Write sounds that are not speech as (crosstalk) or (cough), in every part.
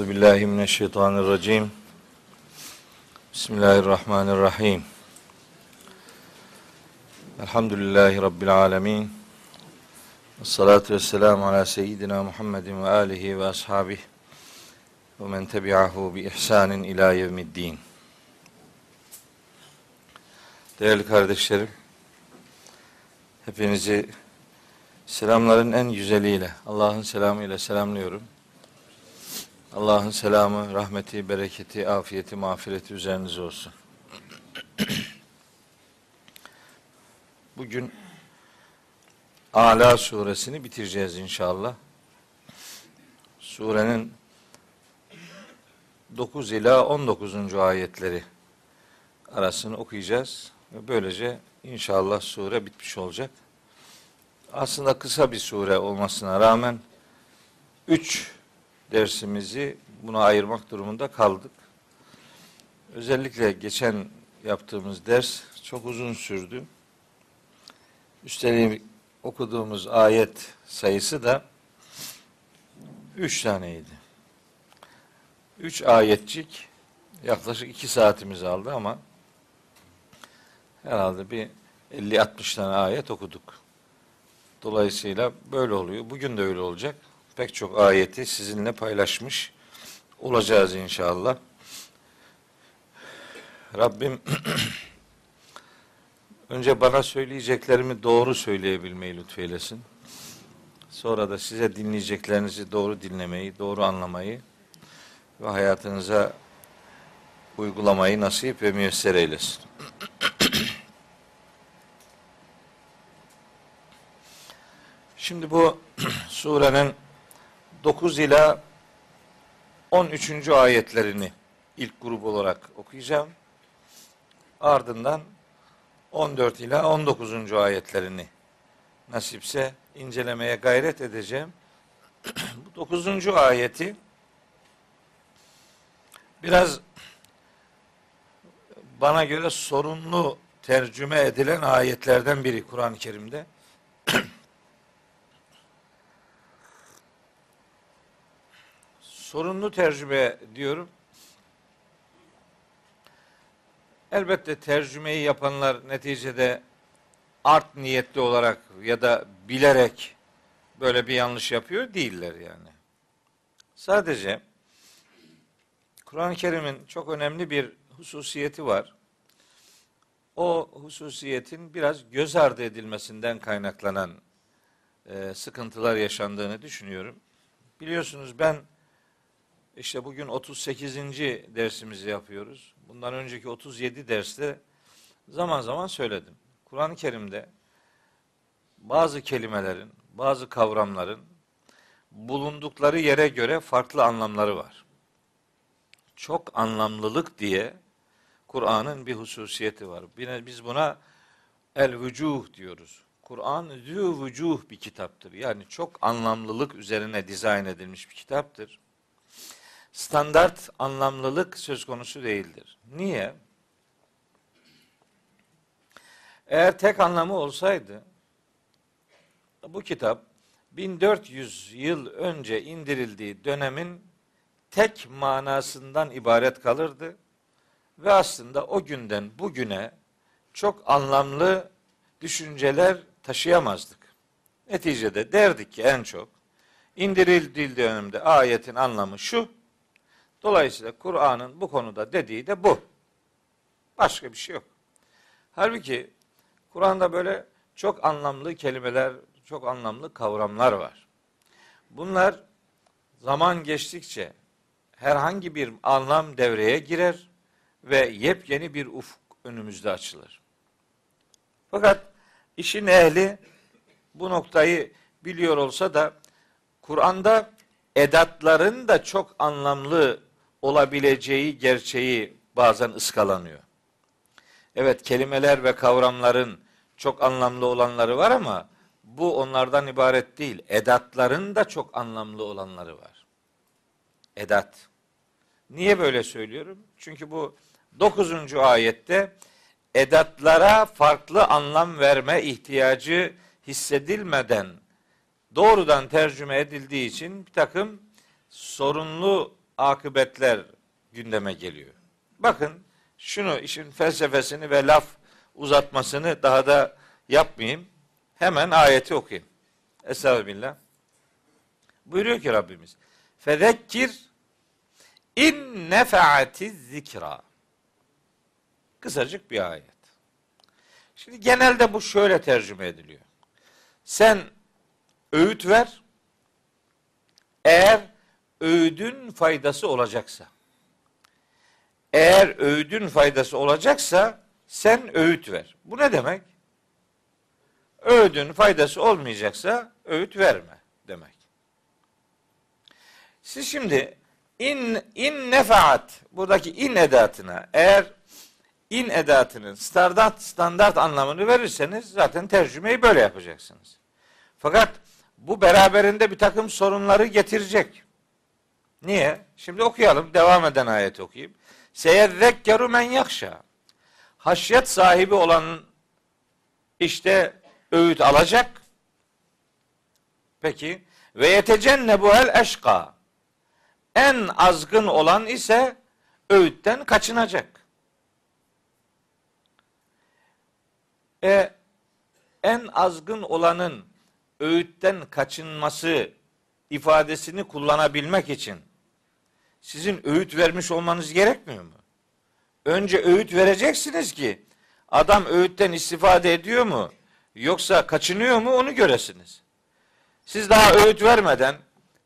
Euzu billahi mineşşeytanirracim. Bismillahirrahmanirrahim. Elhamdülillahi rabbil alamin. Esselatu vesselamu ala seyyidina Muhammedin ve alihi ve ashabihi ve men tebi'ahu bi ihsanin ila yevmiddin. Değerli kardeşlerim, hepinizi selamların en güzeliyle, Allah'ın selamıyla selamlıyorum. Allah'ın selamı, rahmeti, bereketi, afiyeti, mağfireti üzerinize olsun. (clears throat) Bugün Ala suresini bitireceğiz inşallah. Surenin 9 ila 19. ayetleri arasını okuyacağız ve böylece inşallah sure bitmiş olacak. Aslında kısa bir sure olmasına rağmen 3 dersimizi buna ayırmak durumunda kaldık. Özellikle geçen yaptığımız ders çok uzun sürdü. Üstelik okuduğumuz ayet sayısı da üç taneydi. Üç ayetçik yaklaşık iki saatimiz aldı ama herhalde bir 50-60 tane ayet okuduk. Dolayısıyla böyle oluyor. Bugün de öyle olacak. Pek çok ayeti sizinle paylaşmış olacağız inşallah. Rabbim (clears throat) önce bana söyleyeceklerimi doğru söyleyebilmeyi lütfeylesin. Sonra da size dinleyeceklerinizi doğru dinlemeyi, doğru anlamayı ve hayatınıza uygulamayı nasip ve müyesser eylesin. (clears throat) Şimdi bu (clears throat) surenin 9 ila 13. ayetlerini ilk grup olarak okuyacağım. Ardından 14 ila 19. ayetlerini nasipse incelemeye gayret edeceğim. (clears throat) Bu 9. ayeti biraz bana göre sorunlu tercüme edilen ayetlerden biri Kur'an-ı Kerim'de. (clears throat) sorunlu tercüme diyorum. Elbette tercümeyi yapanlar neticede art niyetli olarak ya da bilerek böyle bir yanlış yapıyor değiller yani. Sadece Kur'an-ı Kerim'in çok önemli bir hususiyeti var. O hususiyetin biraz göz ardı edilmesinden kaynaklanan e, sıkıntılar yaşandığını düşünüyorum. Biliyorsunuz ben işte bugün 38. dersimizi yapıyoruz. Bundan önceki 37 derste zaman zaman söyledim. Kur'an-ı Kerim'de bazı kelimelerin, bazı kavramların bulundukları yere göre farklı anlamları var. Çok anlamlılık diye Kur'an'ın bir hususiyeti var. Biz buna el vücuh diyoruz. Kur'an zü vücuh bir kitaptır. Yani çok anlamlılık üzerine dizayn edilmiş bir kitaptır standart anlamlılık söz konusu değildir. Niye? Eğer tek anlamı olsaydı bu kitap 1400 yıl önce indirildiği dönemin tek manasından ibaret kalırdı ve aslında o günden bugüne çok anlamlı düşünceler taşıyamazdık. Neticede derdik ki en çok indirildiği dönemde ayetin anlamı şu, Dolayısıyla Kur'an'ın bu konuda dediği de bu. Başka bir şey yok. Halbuki Kur'an'da böyle çok anlamlı kelimeler, çok anlamlı kavramlar var. Bunlar zaman geçtikçe herhangi bir anlam devreye girer ve yepyeni bir ufuk önümüzde açılır. Fakat işin ehli bu noktayı biliyor olsa da Kur'an'da edatların da çok anlamlı olabileceği gerçeği bazen ıskalanıyor. Evet kelimeler ve kavramların çok anlamlı olanları var ama bu onlardan ibaret değil. Edatların da çok anlamlı olanları var. Edat. Niye böyle söylüyorum? Çünkü bu 9. ayette edatlara farklı anlam verme ihtiyacı hissedilmeden doğrudan tercüme edildiği için bir takım sorunlu akıbetler gündeme geliyor. Bakın şunu işin felsefesini ve laf uzatmasını daha da yapmayayım. Hemen ayeti okuyayım. Estağfirullah. Buyuruyor ki Rabbimiz. Fezekkir in nefaati zikra. Kısacık bir ayet. Şimdi genelde bu şöyle tercüme ediliyor. Sen öğüt ver. Eğer öğüdün faydası olacaksa. Eğer öğüdün faydası olacaksa sen öğüt ver. Bu ne demek? Öğüdün faydası olmayacaksa öğüt verme demek. Siz şimdi in in nefaat buradaki in edatına eğer in edatının standart standart anlamını verirseniz zaten tercümeyi böyle yapacaksınız. Fakat bu beraberinde bir takım sorunları getirecek. Niye? Şimdi okuyalım. Devam eden ayet okuyayım. Seyezzekkeru men yakşa. Haşyet sahibi olan işte öğüt alacak. Peki ve yetecennebuhel eşka. En azgın olan ise öğütten kaçınacak. E, en azgın olanın öğütten kaçınması ifadesini kullanabilmek için sizin öğüt vermiş olmanız gerekmiyor mu? Önce öğüt vereceksiniz ki adam öğütten istifade ediyor mu yoksa kaçınıyor mu onu göresiniz. Siz daha öğüt vermeden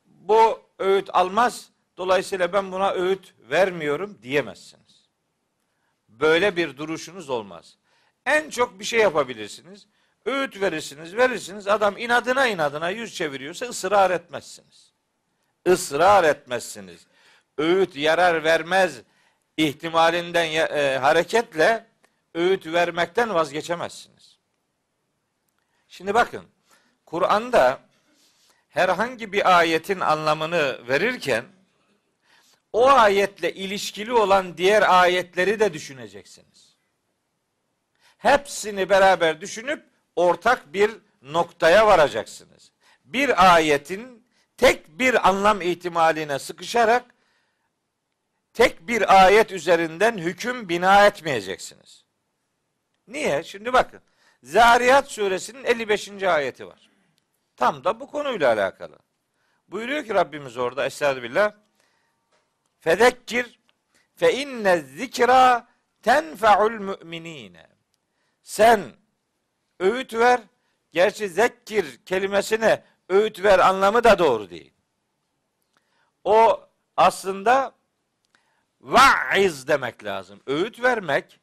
bu öğüt almaz dolayısıyla ben buna öğüt vermiyorum diyemezsiniz. Böyle bir duruşunuz olmaz. En çok bir şey yapabilirsiniz. Öğüt verirsiniz, verirsiniz. Adam inadına inadına yüz çeviriyorsa ısrar etmezsiniz. Israr etmezsiniz. Öğüt yarar vermez ihtimalinden e, hareketle öğüt vermekten vazgeçemezsiniz. Şimdi bakın, Kur'an'da herhangi bir ayetin anlamını verirken o ayetle ilişkili olan diğer ayetleri de düşüneceksiniz. Hepsini beraber düşünüp ortak bir noktaya varacaksınız. Bir ayetin tek bir anlam ihtimaline sıkışarak tek bir ayet üzerinden hüküm bina etmeyeceksiniz. Niye? Şimdi bakın. Zariyat suresinin 55. ayeti var. Tam da bu konuyla alakalı. Buyuruyor ki Rabbimiz orada Estağfirullah. Fedekkir fe inne zikra tenfa'ul müminine. Sen öğüt ver. Gerçi zekkir kelimesine öğüt ver anlamı da doğru değil. O aslında vaiz demek lazım. Öğüt vermek,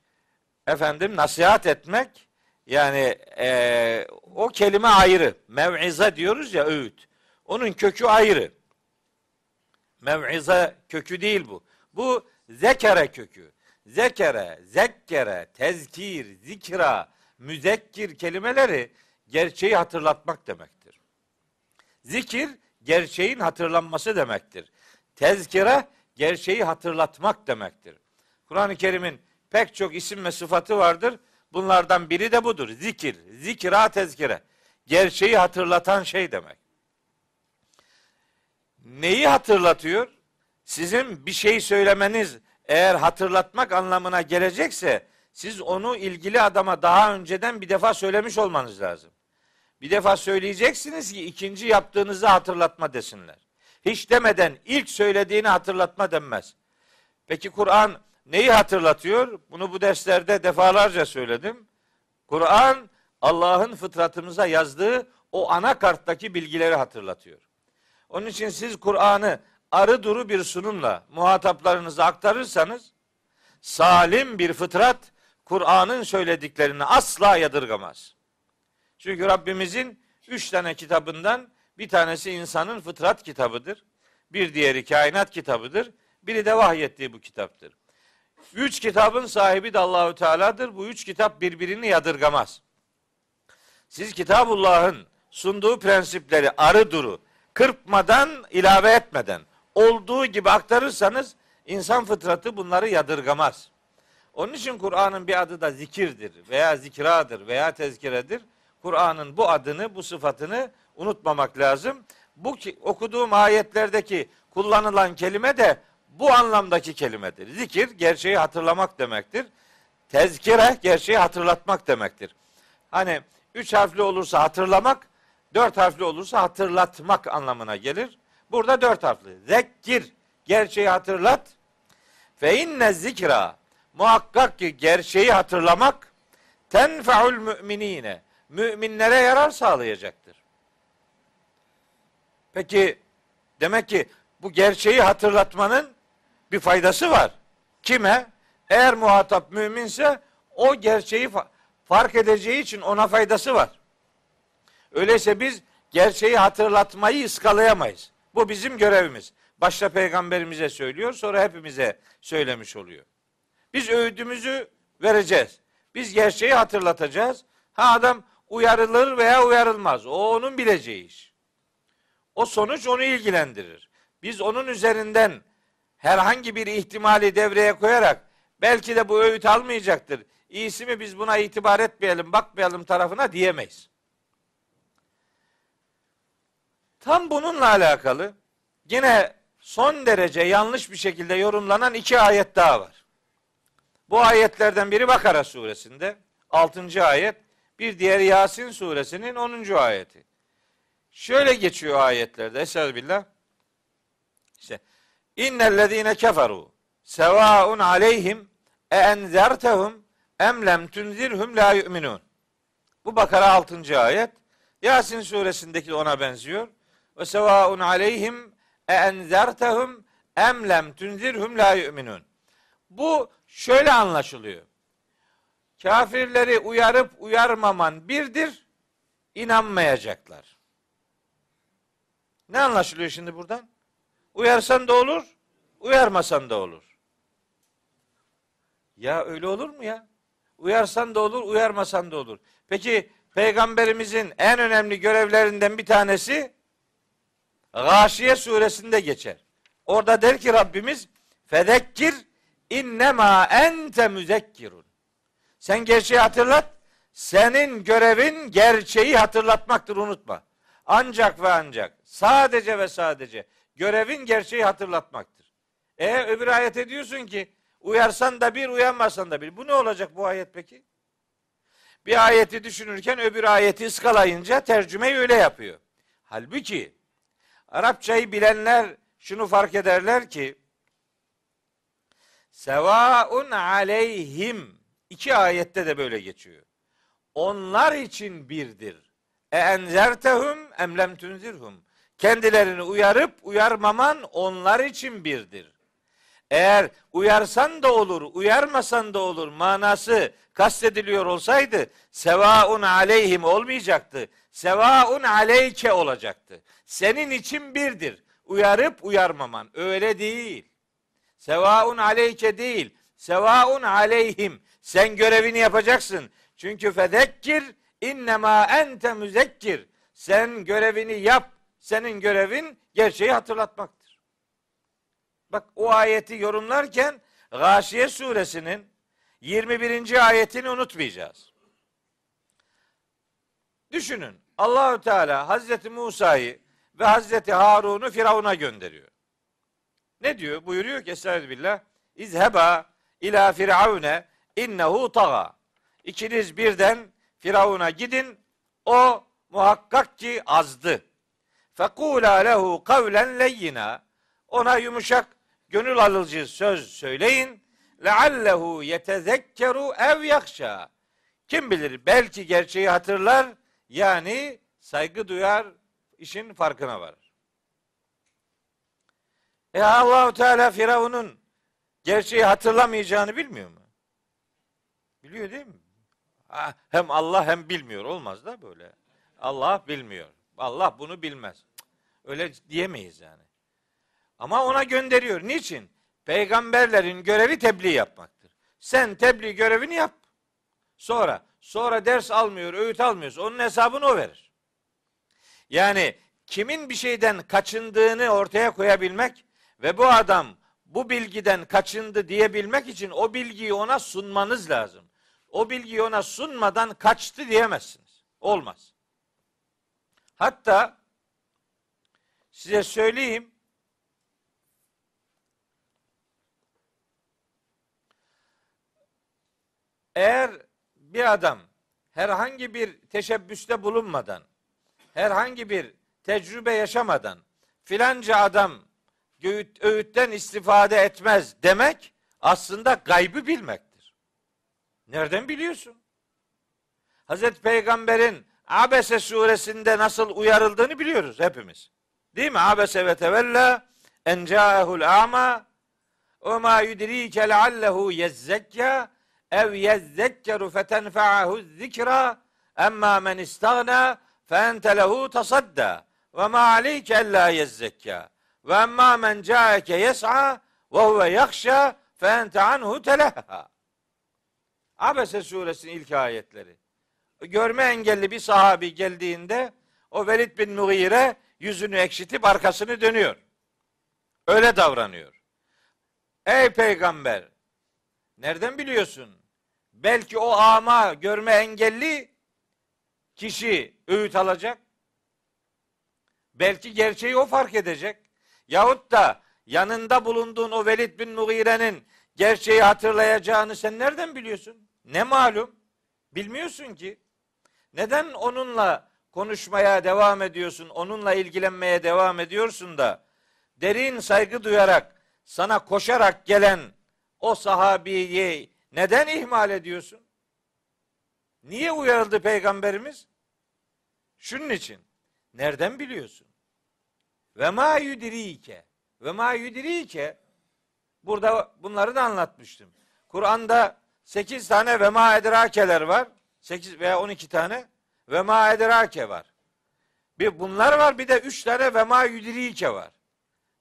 efendim nasihat etmek, yani e, o kelime ayrı. Mev'iza diyoruz ya öğüt. Onun kökü ayrı. Mev'iza kökü değil bu. Bu zekere kökü. Zekere, zekkere, tezkir, zikra, müzekkir kelimeleri gerçeği hatırlatmak demektir. Zikir gerçeğin hatırlanması demektir. Tezkire gerçeği hatırlatmak demektir. Kur'an-ı Kerim'in pek çok isim ve sıfatı vardır. Bunlardan biri de budur. Zikir, zikra tezkire. Gerçeği hatırlatan şey demek. Neyi hatırlatıyor? Sizin bir şey söylemeniz eğer hatırlatmak anlamına gelecekse siz onu ilgili adama daha önceden bir defa söylemiş olmanız lazım. Bir defa söyleyeceksiniz ki ikinci yaptığınızı hatırlatma desinler. Hiç demeden ilk söylediğini hatırlatma denmez. Peki Kur'an neyi hatırlatıyor? Bunu bu derslerde defalarca söyledim. Kur'an Allah'ın fıtratımıza yazdığı o ana karttaki bilgileri hatırlatıyor. Onun için siz Kur'an'ı arı duru bir sunumla muhataplarınıza aktarırsanız salim bir fıtrat Kur'an'ın söylediklerini asla yadırgamaz. Çünkü Rabbimizin üç tane kitabından bir tanesi insanın fıtrat kitabıdır. Bir diğeri kainat kitabıdır. Biri de vahyettiği bu kitaptır. Üç kitabın sahibi de Allahü Teala'dır. Bu üç kitap birbirini yadırgamaz. Siz Kitabullah'ın sunduğu prensipleri arı duru, kırpmadan, ilave etmeden olduğu gibi aktarırsanız insan fıtratı bunları yadırgamaz. Onun için Kur'an'ın bir adı da zikirdir veya zikradır veya tezkiredir. Kur'an'ın bu adını, bu sıfatını unutmamak lazım. Bu ki, okuduğum ayetlerdeki kullanılan kelime de bu anlamdaki kelimedir. Zikir gerçeği hatırlamak demektir. Tezkire gerçeği hatırlatmak demektir. Hani üç harfli olursa hatırlamak, dört harfli olursa hatırlatmak anlamına gelir. Burada dört harfli. Zekkir gerçeği hatırlat. Fe inne zikra muhakkak ki gerçeği hatırlamak tenfeul müminine müminlere yarar sağlayacaktır. Peki demek ki bu gerçeği hatırlatmanın bir faydası var. Kime? Eğer muhatap müminse o gerçeği fark edeceği için ona faydası var. Öyleyse biz gerçeği hatırlatmayı ıskalayamayız. Bu bizim görevimiz. Başta peygamberimize söylüyor, sonra hepimize söylemiş oluyor. Biz öğüdümüzü vereceğiz. Biz gerçeği hatırlatacağız. Ha adam uyarılır veya uyarılmaz. O onun bileceği iş. O sonuç onu ilgilendirir. Biz onun üzerinden herhangi bir ihtimali devreye koyarak belki de bu öğüt almayacaktır. İyisi mi biz buna itibar etmeyelim, bakmayalım tarafına diyemeyiz. Tam bununla alakalı yine son derece yanlış bir şekilde yorumlanan iki ayet daha var. Bu ayetlerden biri Bakara suresinde 6. ayet, bir diğeri Yasin suresinin 10. ayeti. Şöyle geçiyor ayetlerde Estağfirullah. İşte innellezine keferu sevaun aleyhim e enzertehum em lem tunzirhum la yu'minun. Bu Bakara 6. ayet. Yasin suresindeki de ona benziyor. Ve sevaun aleyhim e enzertehum em lem tunzirhum la yu'minun. Bu şöyle anlaşılıyor. Kafirleri uyarıp uyarmaman birdir, inanmayacaklar. Ne anlaşılıyor şimdi buradan? Uyarsan da olur, uyarmasan da olur. Ya öyle olur mu ya? Uyarsan da olur, uyarmasan da olur. Peki peygamberimizin en önemli görevlerinden bir tanesi Gâşiye suresinde geçer. Orada der ki Rabbimiz fedekkir innema ente müzekkirun. Sen gerçeği hatırlat. Senin görevin gerçeği hatırlatmaktır unutma. Ancak ve ancak sadece ve sadece görevin gerçeği hatırlatmaktır. E öbür ayet ediyorsun ki uyarsan da bir uyanmasan da bir. Bu ne olacak bu ayet peki? Bir ayeti düşünürken öbür ayeti ıskalayınca tercümeyi öyle yapıyor. Halbuki Arapçayı bilenler şunu fark ederler ki Sevaun aleyhim iki ayette de böyle geçiyor. Onlar için birdir. E enzertehum em lem tunzirhum. Kendilerini uyarıp uyarmaman onlar için birdir. Eğer uyarsan da olur, uyarmasan da olur manası kastediliyor olsaydı sevaun aleyhim olmayacaktı. Sevaun aleyke olacaktı. Senin için birdir. Uyarıp uyarmaman. Öyle değil. Sevaun aleyke değil. Sevaun aleyhim. Sen görevini yapacaksın. Çünkü fedekkir innema ente müzekkir. Sen görevini yap. Senin görevin gerçeği hatırlatmaktır. Bak o ayeti yorumlarken Gâşiye suresinin 21. ayetini unutmayacağız. Düşünün. Allahü Teala Hazreti Musa'yı ve Hazreti Harun'u Firavun'a gönderiyor. Ne diyor? Buyuruyor ki Estağfirullah. İzheba ila firavune innehu taga. İkiniz birden Firavun'a gidin. O muhakkak ki azdı. Fekula lehu kavlen leyyina. Ona yumuşak, gönül alıcı söz söyleyin. Leallehu yetezekkeru ev yakşa. Kim bilir belki gerçeği hatırlar yani saygı duyar, işin farkına varır. E Allahu Teala Firavun'un gerçeği hatırlamayacağını bilmiyor mu? Biliyor değil mi? Hem Allah hem bilmiyor. Olmaz da böyle. Allah bilmiyor. Allah bunu bilmez. Öyle diyemeyiz yani. Ama ona gönderiyor. Niçin? Peygamberlerin görevi tebliğ yapmaktır. Sen tebliğ görevini yap. Sonra sonra ders almıyor, öğüt almıyorsa onun hesabını o verir. Yani kimin bir şeyden kaçındığını ortaya koyabilmek ve bu adam bu bilgiden kaçındı diyebilmek için o bilgiyi ona sunmanız lazım. O bilgiyi ona sunmadan kaçtı diyemezsiniz. Olmaz. Hatta size söyleyeyim. Eğer bir adam herhangi bir teşebbüste bulunmadan, herhangi bir tecrübe yaşamadan filanca adam öğüt, öğütten istifade etmez demek aslında gaybı bilmektir. Nereden biliyorsun? Hazreti Peygamber'in Abese suresinde nasıl uyarıldığını biliyoruz hepimiz. Değil mi? Abese ve tevella en ca'ehul a'ma ve ma yudrike leallehu yezzekya ev yezzekkeru fetenfa'ahu zikra emma men istagna fe ente lehu tasadda ve ma aleyke ella yezzekya ve emma men ca'eke yes'a ve huve yakşa fe anhu telehha. Abese suresinin ilk ayetleri. Görme engelli bir sahabi geldiğinde o Velid bin Mughire yüzünü ekşitip arkasını dönüyor. Öyle davranıyor. Ey peygamber nereden biliyorsun? Belki o ama görme engelli kişi öğüt alacak. Belki gerçeği o fark edecek. Yahut da yanında bulunduğun o Velid bin Mughire'nin gerçeği hatırlayacağını sen nereden biliyorsun? Ne malum? Bilmiyorsun ki. Neden onunla konuşmaya devam ediyorsun, onunla ilgilenmeye devam ediyorsun da derin saygı duyarak sana koşarak gelen o sahabiyi neden ihmal ediyorsun? Niye uyarıldı peygamberimiz? Şunun için. Nereden biliyorsun? Ve ma yudirike. Ve ma yudirike. Burada bunları da anlatmıştım. Kur'an'da 8 tane ve ma edrakeler var. 8 veya 12 tane ve ma edrake var. Bir bunlar var bir de 3 tane ve ma yudirike var.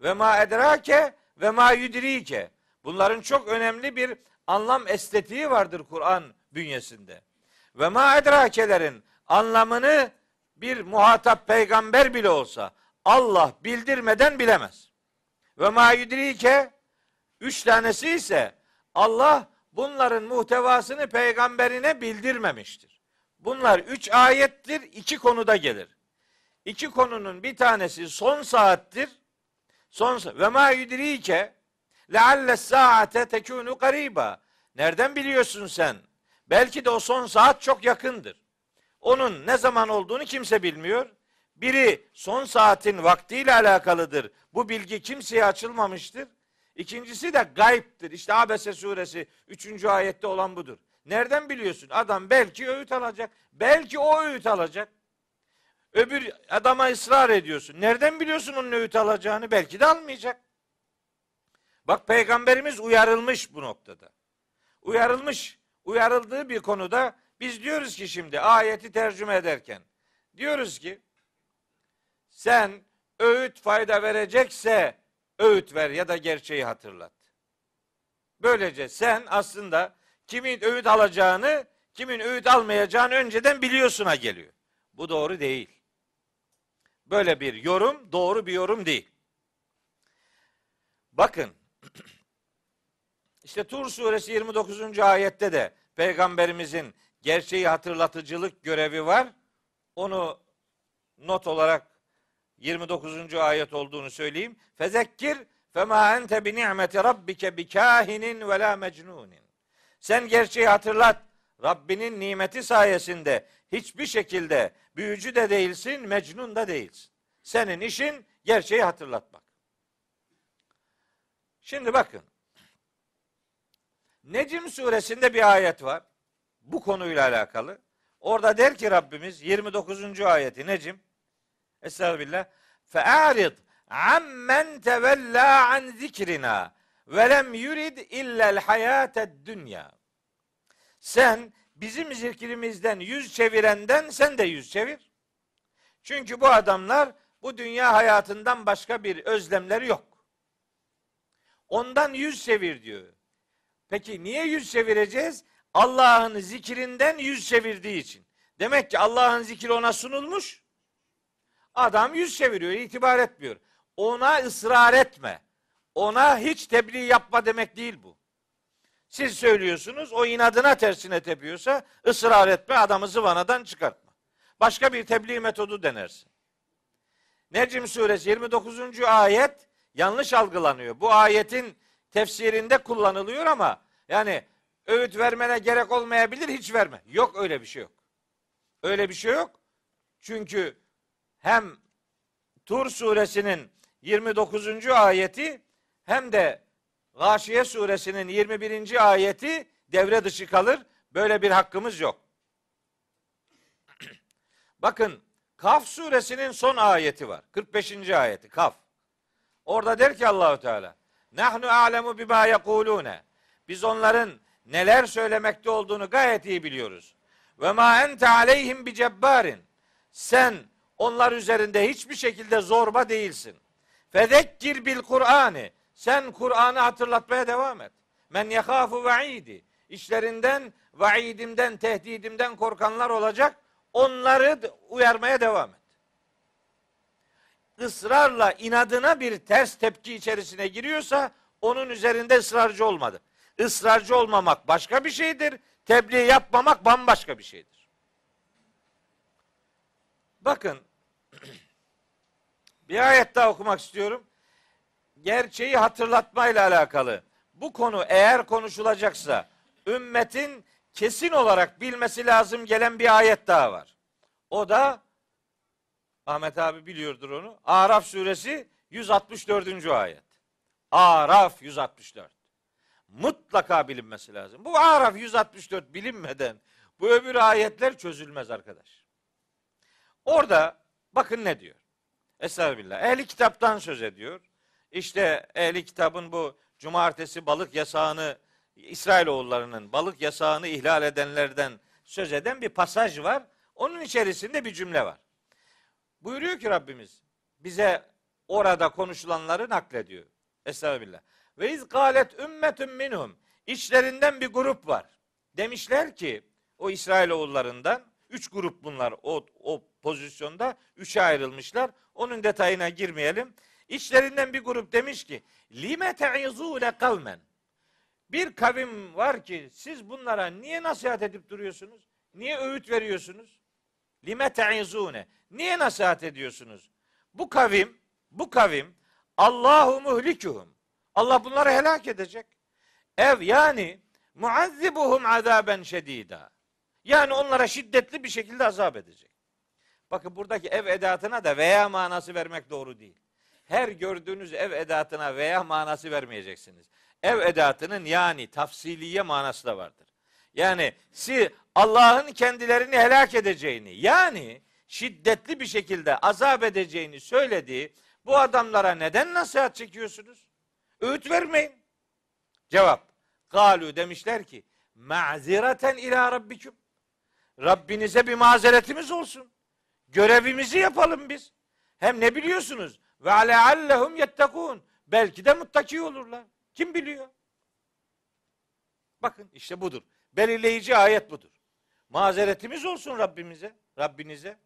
Ve ma edrake ve ma yudirike. Bunların çok önemli bir anlam estetiği vardır Kur'an bünyesinde. Ve ma edrakelerin anlamını bir muhatap peygamber bile olsa Allah bildirmeden bilemez. Ve ma yudrike üç tanesi ise Allah bunların muhtevasını peygamberine bildirmemiştir. Bunlar üç ayettir, iki konuda gelir. İki konunun bir tanesi son saattir. Son ve ma yudrike lealle saate tekunu gariba. Nereden biliyorsun sen? Belki de o son saat çok yakındır. Onun ne zaman olduğunu kimse bilmiyor. Biri son saatin vaktiyle alakalıdır. Bu bilgi kimseye açılmamıştır. İkincisi de gayiptir. İşte Abese suresi 3. ayette olan budur. Nereden biliyorsun? Adam belki öğüt alacak. Belki o öğüt alacak. Öbür adama ısrar ediyorsun. Nereden biliyorsun onun öğüt alacağını? Belki de almayacak. Bak peygamberimiz uyarılmış bu noktada. Uyarılmış. Uyarıldığı bir konuda biz diyoruz ki şimdi ayeti tercüme ederken diyoruz ki sen öğüt fayda verecekse öğüt ver ya da gerçeği hatırlat. Böylece sen aslında kimin öğüt alacağını, kimin öğüt almayacağını önceden biliyorsuna geliyor. Bu doğru değil. Böyle bir yorum doğru bir yorum değil. Bakın (clears throat) işte Tur suresi 29. ayette de peygamberimizin gerçeği hatırlatıcılık görevi var. Onu not olarak 29. ayet olduğunu söyleyeyim. Fezekkir fema ente bi ni'meti rabbike bi kahinin ve la mecnunin. Sen gerçeği hatırlat. Rabbinin nimeti sayesinde hiçbir şekilde büyücü de değilsin, mecnun da değilsin. Senin işin gerçeği hatırlatmak. Şimdi bakın. Necim suresinde bir ayet var. Bu konuyla alakalı. Orada der ki Rabbimiz 29. ayeti Necim Estağfirullah. Fe'arid ammen tevella an zikrina ve lem yurid illel hayated dünya. Sen bizim zikrimizden yüz çevirenden sen de yüz çevir. Çünkü bu adamlar bu dünya hayatından başka bir özlemleri yok. Ondan yüz çevir diyor. Peki niye yüz çevireceğiz? Allah'ın zikrinden yüz çevirdiği için. Demek ki Allah'ın zikri ona sunulmuş. Adam yüz çeviriyor, itibar etmiyor. Ona ısrar etme. ona hiç tebliğ yapma demek değil bu. Siz söylüyorsunuz, o inadına tersine tepiyorsa ısrar etme, adamı zıvanadan çıkartma. Başka bir tebliğ metodu denersin. Necm suresi 29. ayet yanlış algılanıyor. Bu ayetin tefsirinde kullanılıyor ama yani öğüt vermene gerek olmayabilir hiç verme. Yok öyle bir şey yok. Öyle bir şey yok. Çünkü hem Tur suresinin 29. ayeti hem de Gâşiye suresinin 21. ayeti devre dışı kalır. Böyle bir hakkımız yok. (clears throat) Bakın Kaf suresinin son ayeti var. 45. ayeti Kaf. Orada der ki Allahu Teala Nahnu alemu bima yekulune. Biz onların neler söylemekte olduğunu gayet iyi biliyoruz. Ve ma ente aleyhim bi cebbarin. Sen onlar üzerinde hiçbir şekilde zorba değilsin. Fezekkir bil Kur'an'ı. Sen Kur'an'ı hatırlatmaya devam et. Men yekhafu vaidi. İşlerinden, vaidimden, tehdidimden korkanlar olacak. Onları uyarmaya devam et. Israrla, inadına bir ters tepki içerisine giriyorsa onun üzerinde ısrarcı olmadı. Israrcı olmamak başka bir şeydir. Tebliğ yapmamak bambaşka bir şeydir. Bakın (clears throat) bir ayet daha okumak istiyorum. Gerçeği hatırlatmayla alakalı. Bu konu eğer konuşulacaksa ümmetin kesin olarak bilmesi lazım gelen bir ayet daha var. O da Ahmet abi biliyordur onu. Araf suresi 164. ayet. Araf 164. Mutlaka bilinmesi lazım. Bu Araf 164 bilinmeden bu öbür ayetler çözülmez arkadaş. Orada bakın ne diyor. Estağfirullah. Ehli kitaptan söz ediyor. İşte ehli kitabın bu cumartesi balık yasağını İsrailoğullarının balık yasağını ihlal edenlerden söz eden bir pasaj var. Onun içerisinde bir cümle var. Buyuruyor ki Rabbimiz bize orada konuşulanları naklediyor. Estağfirullah. Ve iz galet ümmetün minhum. İçlerinden bir grup var. Demişler ki o İsrailoğullarından üç grup bunlar o, o pozisyonda üçe ayrılmışlar. Onun detayına girmeyelim. İçlerinden bir grup demiş ki lime te'izûle kavmen. Bir kavim var ki siz bunlara niye nasihat edip duruyorsunuz? Niye öğüt veriyorsunuz? Lime te'izûne. Niye nasihat ediyorsunuz? Bu kavim, bu kavim Allahu muhlikuhum. Allah bunları helak edecek. Ev yani muazzibuhum azaben şedida. Yani onlara şiddetli bir şekilde azap edecek. Bakın buradaki ev edatına da veya manası vermek doğru değil. Her gördüğünüz ev edatına veya manası vermeyeceksiniz. Ev edatının yani tafsiliye manası da vardır. Yani si Allah'ın kendilerini helak edeceğini yani şiddetli bir şekilde azap edeceğini söylediği bu adamlara neden nasihat çekiyorsunuz? Öğüt vermeyin. Cevap. Galu demişler ki ma'zireten ila rabbiküm. Rabbinize bir mazeretimiz olsun. Görevimizi yapalım biz. Hem ne biliyorsunuz? Ve aleallehum yettekun. Belki de muttaki olurlar. Kim biliyor? Bakın işte budur. Belirleyici ayet budur. Mazeretimiz olsun Rabbimize, Rabbinize.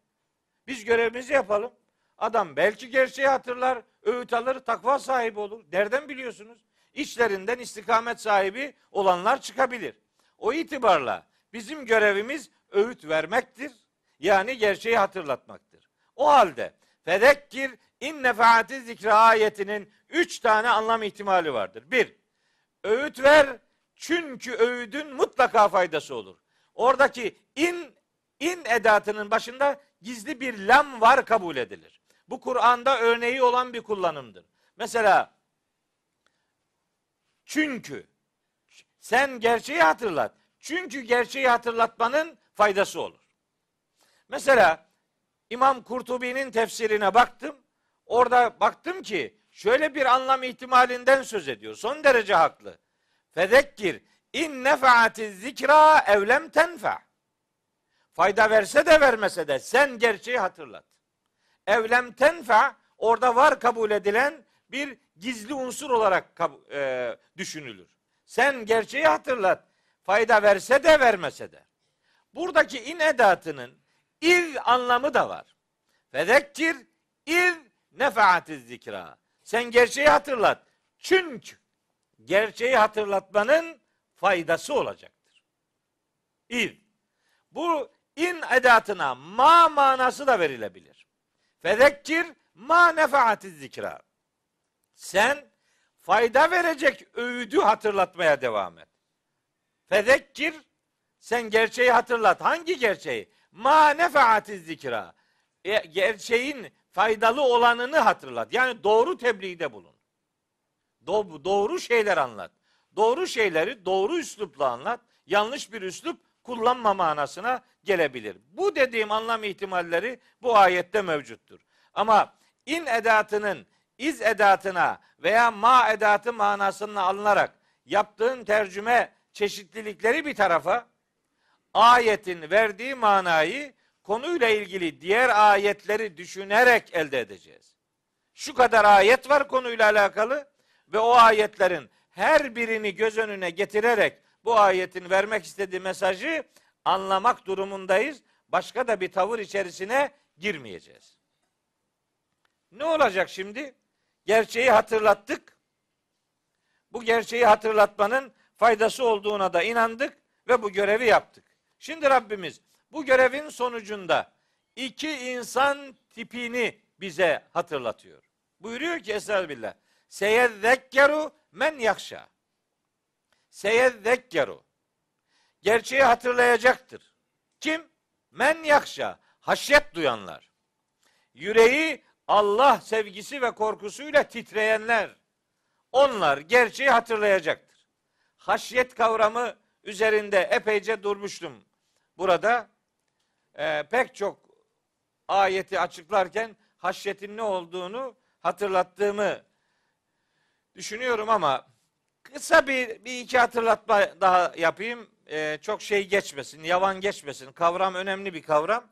Biz görevimizi yapalım. Adam belki gerçeği hatırlar, öğüt alır, takva sahibi olur. Nereden biliyorsunuz? İçlerinden istikamet sahibi olanlar çıkabilir. O itibarla bizim görevimiz öğüt vermektir. Yani gerçeği hatırlatmaktır. O halde fedekkir in nefaati zikra ayetinin üç tane anlam ihtimali vardır. Bir, öğüt ver çünkü öğüdün mutlaka faydası olur. Oradaki in in edatının başında gizli bir lam var kabul edilir. Bu Kur'an'da örneği olan bir kullanımdır. Mesela çünkü sen gerçeği hatırlat. Çünkü gerçeği hatırlatmanın faydası olur. Mesela İmam Kurtubi'nin tefsirine baktım. Orada baktım ki şöyle bir anlam ihtimalinden söz ediyor. Son derece haklı. Fezekkir in nefaati zikra evlem tenfa. Fayda verse de vermese de sen gerçeği hatırlat. Evlem tenfa orada var kabul edilen bir gizli unsur olarak e, düşünülür. Sen gerçeği hatırlat. Fayda verse de vermese de. Buradaki in edatının il anlamı da var. Fezekkir il nefaatiz zikra. Sen gerçeği hatırlat. Çünkü gerçeği hatırlatmanın faydası olacaktır. Bir, bu in edatına ma manası da verilebilir. Fezekkir ma nefaati zikra. Sen fayda verecek öğüdü hatırlatmaya devam et. Fezekkir sen gerçeği hatırlat. Hangi gerçeği? Ma nefaati zikra. E, gerçeğin faydalı olanını hatırlat. Yani doğru tebliğde bulun. Do- doğru şeyler anlat. Doğru şeyleri doğru üslupla anlat. Yanlış bir üslup kullanma manasına gelebilir. Bu dediğim anlam ihtimalleri bu ayette mevcuttur. Ama in edatının iz edatına veya ma edatı manasına alınarak yaptığın tercüme çeşitlilikleri bir tarafa ayetin verdiği manayı konuyla ilgili diğer ayetleri düşünerek elde edeceğiz. Şu kadar ayet var konuyla alakalı ve o ayetlerin her birini göz önüne getirerek bu ayetin vermek istediği mesajı anlamak durumundayız. Başka da bir tavır içerisine girmeyeceğiz. Ne olacak şimdi? Gerçeği hatırlattık. Bu gerçeği hatırlatmanın faydası olduğuna da inandık ve bu görevi yaptık. Şimdi Rabbimiz bu görevin sonucunda iki insan tipini bize hatırlatıyor. Buyuruyor ki Estağfirullah. Seyezzekkeru men yakşa. Seyezzekkeru. Gerçeği hatırlayacaktır. Kim? Men yakşa. Haşyet duyanlar. Yüreği Allah sevgisi ve korkusuyla titreyenler. Onlar gerçeği hatırlayacaktır. Haşyet kavramı üzerinde epeyce durmuştum. Burada e, pek çok ayeti açıklarken haşyetin ne olduğunu hatırlattığımı düşünüyorum ama kısa bir, bir iki hatırlatma daha yapayım. E, çok şey geçmesin, yavan geçmesin. Kavram önemli bir kavram.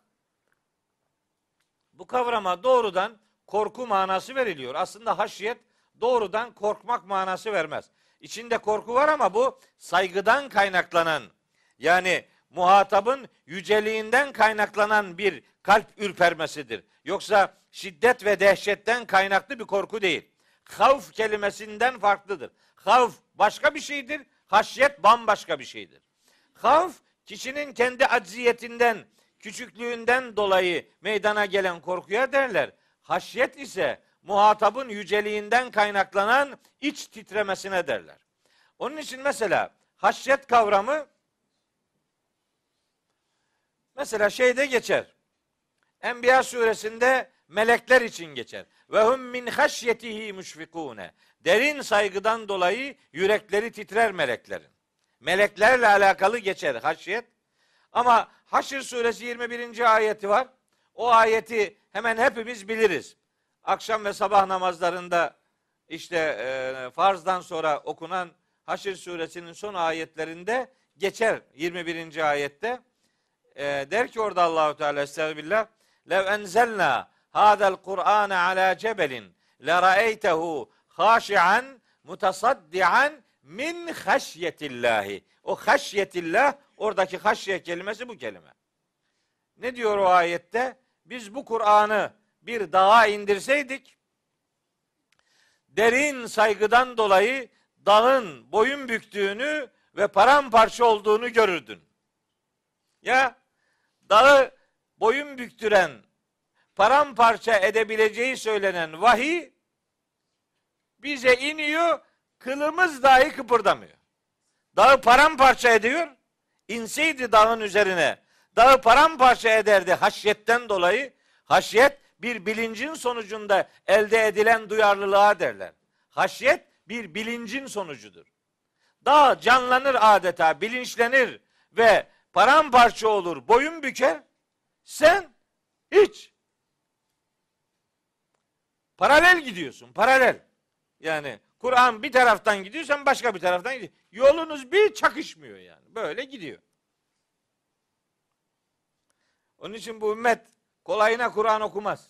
Bu kavrama doğrudan korku manası veriliyor. Aslında haşyet doğrudan korkmak manası vermez. İçinde korku var ama bu saygıdan kaynaklanan yani muhatabın yüceliğinden kaynaklanan bir kalp ürpermesidir. Yoksa şiddet ve dehşetten kaynaklı bir korku değil. Havf kelimesinden farklıdır. Havf başka bir şeydir, haşyet bambaşka bir şeydir. Havf kişinin kendi acziyetinden, küçüklüğünden dolayı meydana gelen korkuya derler. Haşyet ise muhatabın yüceliğinden kaynaklanan iç titremesine derler. Onun için mesela haşyet kavramı mesela şeyde geçer. Enbiya suresinde melekler için geçer. Ve hum min haşyetihi müşfikune. Derin saygıdan dolayı yürekleri titrer meleklerin. Meleklerle alakalı geçer haşyet. Ama Haşr suresi 21. ayeti var. O ayeti hemen hepimiz biliriz. Akşam ve sabah namazlarında işte e, farzdan sonra okunan Haşr suresinin son ayetlerinde geçer 21. ayette. E, der ki orada Allahu Teala estağfirullah lev enzelna hadal Kur'an ala cebelin la ra'eytehu haşi'an mutasaddian min haşyetillahi. O haşyetillah oradaki haşye kelimesi bu kelime. Ne diyor o ayette? Biz bu Kur'an'ı bir dağa indirseydik derin saygıdan dolayı dağın boyun büktüğünü ve paramparça olduğunu görürdün. Ya dağı boyun büktüren, paramparça edebileceği söylenen vahiy bize iniyor, kılımız dahi kıpırdamıyor. Dağı paramparça ediyor, inseydi dağın üzerine, dağı paramparça ederdi haşyetten dolayı. Haşyet bir bilincin sonucunda elde edilen duyarlılığa derler. Haşyet bir bilincin sonucudur. Dağ canlanır adeta, bilinçlenir ve paramparça olur, boyun büker. Sen hiç paralel gidiyorsun, paralel. Yani Kur'an bir taraftan gidiyor, sen başka bir taraftan gidiyor. Yolunuz bir çakışmıyor yani. Böyle gidiyor. Onun için bu ümmet kolayına Kur'an okumaz.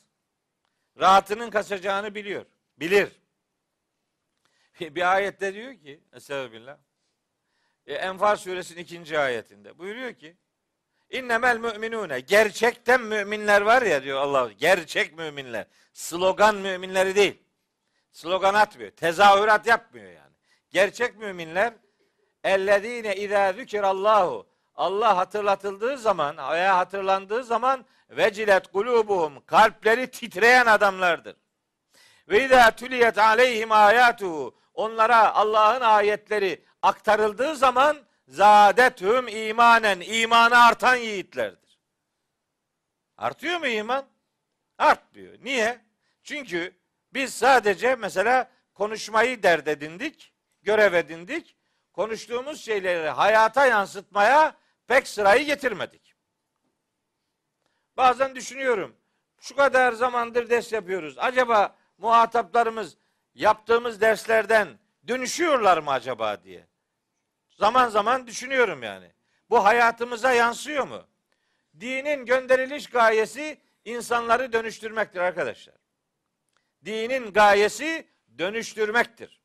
Rahatının kaçacağını biliyor. Bilir. (laughs) Bir ayette diyor ki Estağfirullah. E, Enfal suresinin ikinci ayetinde buyuruyor ki İnnemel müminune gerçekten müminler var ya diyor Allah. Gerçek müminler. Slogan müminleri değil. Slogan atmıyor. Tezahürat yapmıyor yani. Gerçek müminler ellezine izâ zükirallahu Allah hatırlatıldığı zaman veya hatırlandığı zaman vecilet kulubuhum kalpleri titreyen adamlardır. Ve izâ tüliyet aleyhim ayatuhu onlara Allah'ın ayetleri aktarıldığı zaman zadethum imanen imanı artan yiğitlerdir. Artıyor mu iman? Artmıyor. Niye? Çünkü biz sadece mesela konuşmayı dert edindik, görev edindik. Konuştuğumuz şeyleri hayata yansıtmaya pek sırayı getirmedik. Bazen düşünüyorum. Şu kadar zamandır ders yapıyoruz. Acaba muhataplarımız yaptığımız derslerden dönüşüyorlar mı acaba diye. Zaman zaman düşünüyorum yani. Bu hayatımıza yansıyor mu? Dinin gönderiliş gayesi insanları dönüştürmektir arkadaşlar. Dinin gayesi dönüştürmektir.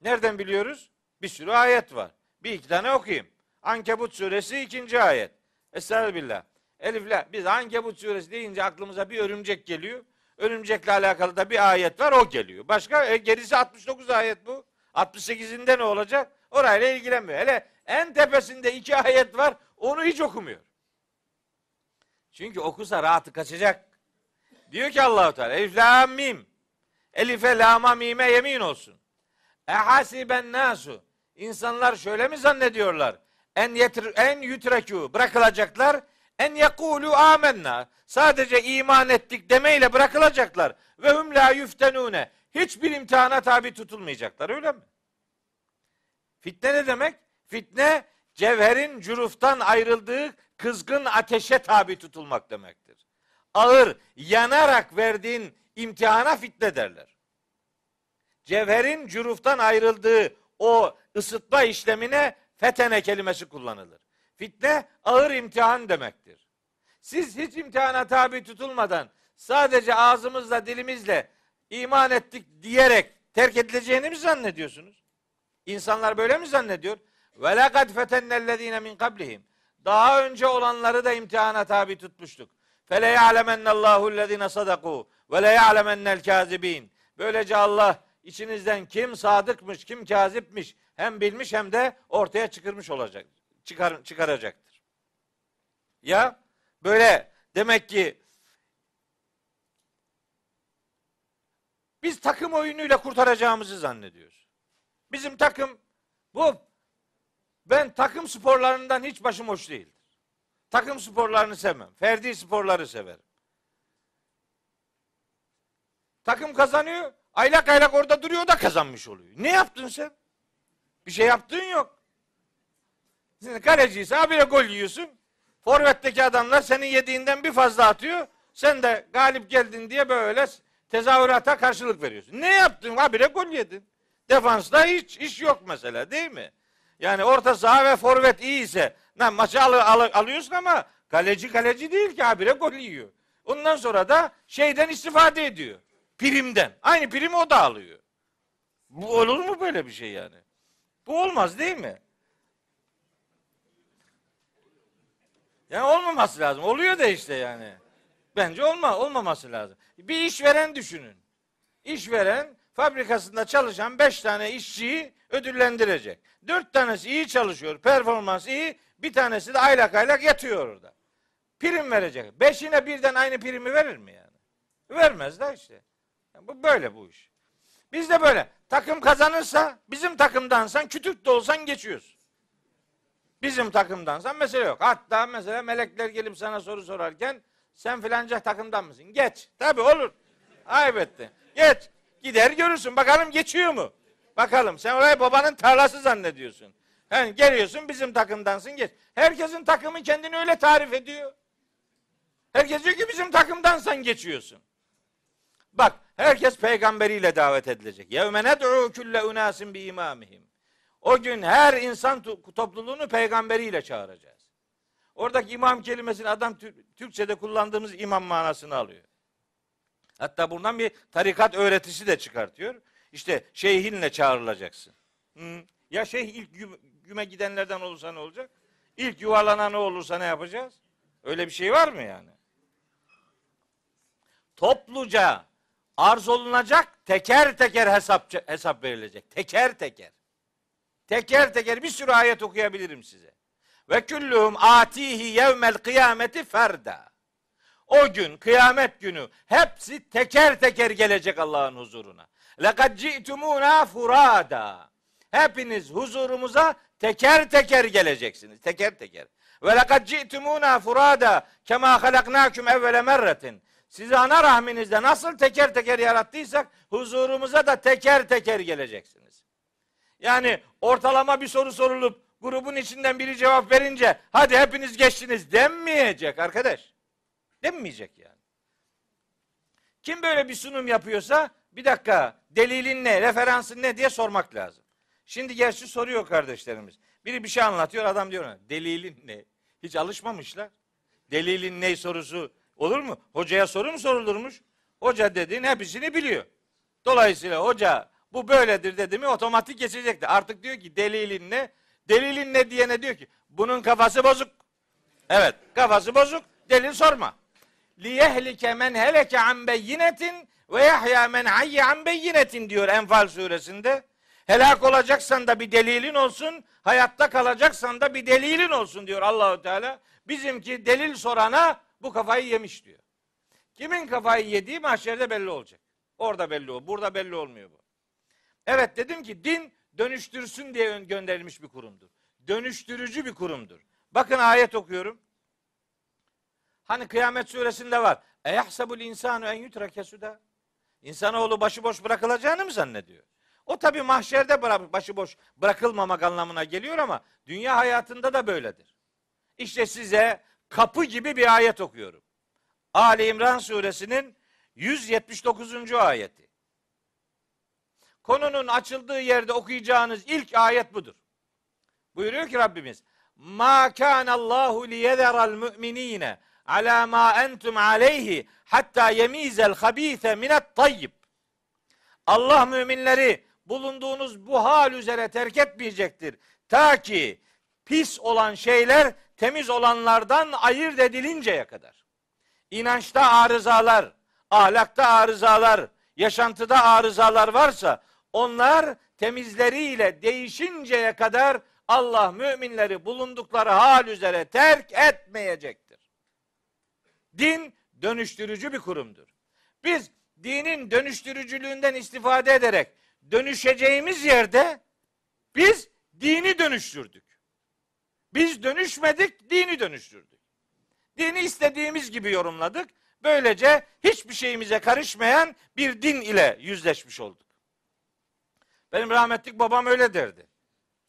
Nereden biliyoruz? Bir sürü ayet var. Bir iki tane okuyayım. Ankebut suresi ikinci ayet. Estağfirullah. Elif la. Biz Ankebut suresi deyince aklımıza bir örümcek geliyor. Örümcekle alakalı da bir ayet var o geliyor. Başka e, gerisi 69 ayet bu. 68'inde ne olacak? Orayla ilgilenmiyor. Hele en tepesinde iki ayet var. Onu hiç okumuyor. Çünkü okusa rahatı kaçacak. Diyor ki Allahu Teala Elif la mim. Elife lama mime yemin olsun. E hasiben nasu. İnsanlar şöyle mi zannediyorlar? En yetir en yutreku bırakılacaklar. En yekulu amenna. Sadece iman ettik demeyle bırakılacaklar. Ve hum la yuftenune. Hiçbir imtihana tabi tutulmayacaklar öyle mi? Fitne ne demek? Fitne cevherin cüruftan ayrıldığı kızgın ateşe tabi tutulmak demektir. Ağır, yanarak verdiğin imtihana fitne derler. Cevherin cüruftan ayrıldığı o ısıtma işlemine fetene kelimesi kullanılır. Fitne ağır imtihan demektir. Siz hiç imtihana tabi tutulmadan sadece ağzımızla dilimizle iman ettik diyerek terk edileceğini mi zannediyorsunuz? İnsanlar böyle mi zannediyor? Ve lekad fetennellezine min kablihim. Daha önce olanları da imtihana tabi tutmuştuk. Fele ya'lemennallahu lezine sadaku ve le ya'lemennel kazibin. Böylece Allah içinizden kim sadıkmış, kim kazipmiş hem bilmiş hem de ortaya çıkarmış olacak. Çıkar, çıkaracaktır. Ya böyle demek ki biz takım oyunuyla kurtaracağımızı zannediyoruz. Bizim takım bu ben takım sporlarından hiç başım hoş değildir. Takım sporlarını sevmem. Ferdi sporları severim. Takım kazanıyor. Aylak aylak orada duruyor da kazanmış oluyor. Ne yaptın sen? Bir şey yaptığın yok. Şimdi kaleciyse habire gol yiyorsun. Forvet'teki adamlar senin yediğinden bir fazla atıyor. Sen de galip geldin diye böyle tezahürata karşılık veriyorsun. Ne yaptın? Habire gol yedin. Defansta hiç iş yok mesela değil mi? Yani orta saha ve forvet iyiyse lan maçı al, al, alıyorsun ama kaleci kaleci değil ki habire gol yiyor. Ondan sonra da şeyden istifade ediyor. Primden. Aynı primi o da alıyor. Bu olur mu böyle bir şey yani? Bu olmaz değil mi? Yani olmaması lazım. Oluyor da işte yani. Bence olma, olmaması lazım. Bir işveren düşünün. İşveren fabrikasında çalışan beş tane işçiyi ödüllendirecek. Dört tanesi iyi çalışıyor, performans iyi, bir tanesi de aylak aylak yatıyor orada. Prim verecek. Beşine birden aynı primi verir mi yani? Vermez de işte. Yani bu böyle bu iş. Biz de böyle. Takım kazanırsa bizim takımdansan kütük de olsan geçiyorsun. Bizim takımdansan mesele yok. Hatta mesela melekler gelip sana soru sorarken sen filanca takımdan mısın? Geç. Tabi olur. Ayıp etti. Geç. Gider görürsün. Bakalım geçiyor mu? Bakalım. Sen orayı babanın tarlası zannediyorsun. Yani geliyorsun bizim takımdansın geç. Herkesin takımı kendini öyle tarif ediyor. Herkes diyor ki bizim takımdansan geçiyorsun. Bak herkes peygamberiyle davet edilecek. Yevme ned'u külle unasin bi imamihim. O gün her insan topluluğunu peygamberiyle çağıracağız. Oradaki imam kelimesini adam Türkçe'de kullandığımız imam manasını alıyor. Hatta buradan bir tarikat öğretisi de çıkartıyor. İşte şeyhinle çağrılacaksın. Ya şeyh ilk güme gidenlerden olursa ne olacak? İlk yuvarlanan ne olursa ne yapacağız? Öyle bir şey var mı yani? Topluca arz olunacak, teker teker hesap hesap verilecek. Teker teker. Teker teker bir sürü ayet okuyabilirim size. Ve kulluhum atihi yevmel kıyameti ferda. O gün, kıyamet günü hepsi teker teker gelecek Allah'ın huzuruna. Lekad ci'tumuna furada. Hepiniz huzurumuza teker teker geleceksiniz. Teker teker. Ve lekad ci'tumuna furada kema halaknakum evvele merretin. Sizi ana rahminizde nasıl teker teker yarattıysak huzurumuza da teker teker geleceksiniz. Yani ortalama bir soru sorulup grubun içinden biri cevap verince hadi hepiniz geçtiniz denmeyecek arkadaş. Denmeyecek yani. Kim böyle bir sunum yapıyorsa bir dakika delilin ne, referansın ne diye sormak lazım. Şimdi gerçi soruyor kardeşlerimiz. Biri bir şey anlatıyor adam diyor delilin ne? Hiç alışmamışlar. Delilin ne sorusu olur mu? Hocaya soru mu sorulurmuş? Hoca dediğin hepsini biliyor. Dolayısıyla hoca bu böyledir dedi mi otomatik geçecekti. Artık diyor ki delilin ne? Delilin ne diyene diyor ki bunun kafası bozuk. Evet kafası bozuk. Delil sorma. Liyehlike men heleke an beyinetin ve yahya men hayye an beyinetin diyor Enfal suresinde. Helak olacaksan da bir delilin olsun, hayatta kalacaksan da bir delilin olsun diyor Allahu Teala. Bizimki delil sorana bu kafayı yemiş diyor. Kimin kafayı yediği mahşerde belli olacak. Orada belli ol, burada belli olmuyor bu. Evet dedim ki din dönüştürsün diye gönderilmiş bir kurumdur. Dönüştürücü bir kurumdur. Bakın ayet okuyorum. Hani kıyamet suresinde var. Eyahsebul insanu en yutrake suda. İnsanoğlu başıboş bırakılacağını mı zannediyor? O tabi mahşerde başıboş bırakılmamak anlamına geliyor ama dünya hayatında da böyledir. İşte size kapı gibi bir ayet okuyorum. Ali İmran suresinin 179. ayeti. Konunun açıldığı yerde okuyacağınız ilk ayet budur. Buyuruyor ki Rabbimiz Ma kana Allahu liyederal mu'minine ala ma entum aleyhi hatta yemizel habise minet tayyib. Allah müminleri bulunduğunuz bu hal üzere terk etmeyecektir. Ta ki pis olan şeyler temiz olanlardan ayırt edilinceye kadar. İnançta arızalar, ahlakta arızalar, yaşantıda arızalar varsa onlar temizleriyle değişinceye kadar Allah müminleri bulundukları hal üzere terk etmeyecektir. Din dönüştürücü bir kurumdur. Biz dinin dönüştürücülüğünden istifade ederek dönüşeceğimiz yerde biz dini dönüştürdük. Biz dönüşmedik, dini dönüştürdük. Dini istediğimiz gibi yorumladık. Böylece hiçbir şeyimize karışmayan bir din ile yüzleşmiş olduk. Benim rahmetlik babam öyle derdi.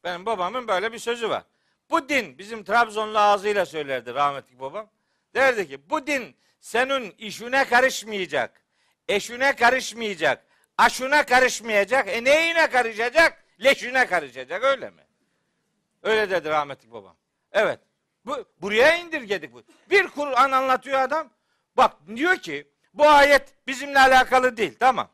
Benim babamın böyle bir sözü var. Bu din bizim Trabzonlu ağzıyla söylerdi rahmetlik babam. Derdi ki bu din senin işine karışmayacak. Eşine karışmayacak. Aşuna karışmayacak. E neyine karışacak? Leşine karışacak öyle mi? Öyle dedi rahmetli babam. Evet. Bu, buraya indirgedik bu. Bir Kur'an anlatıyor adam. Bak diyor ki bu ayet bizimle alakalı değil. Tamam.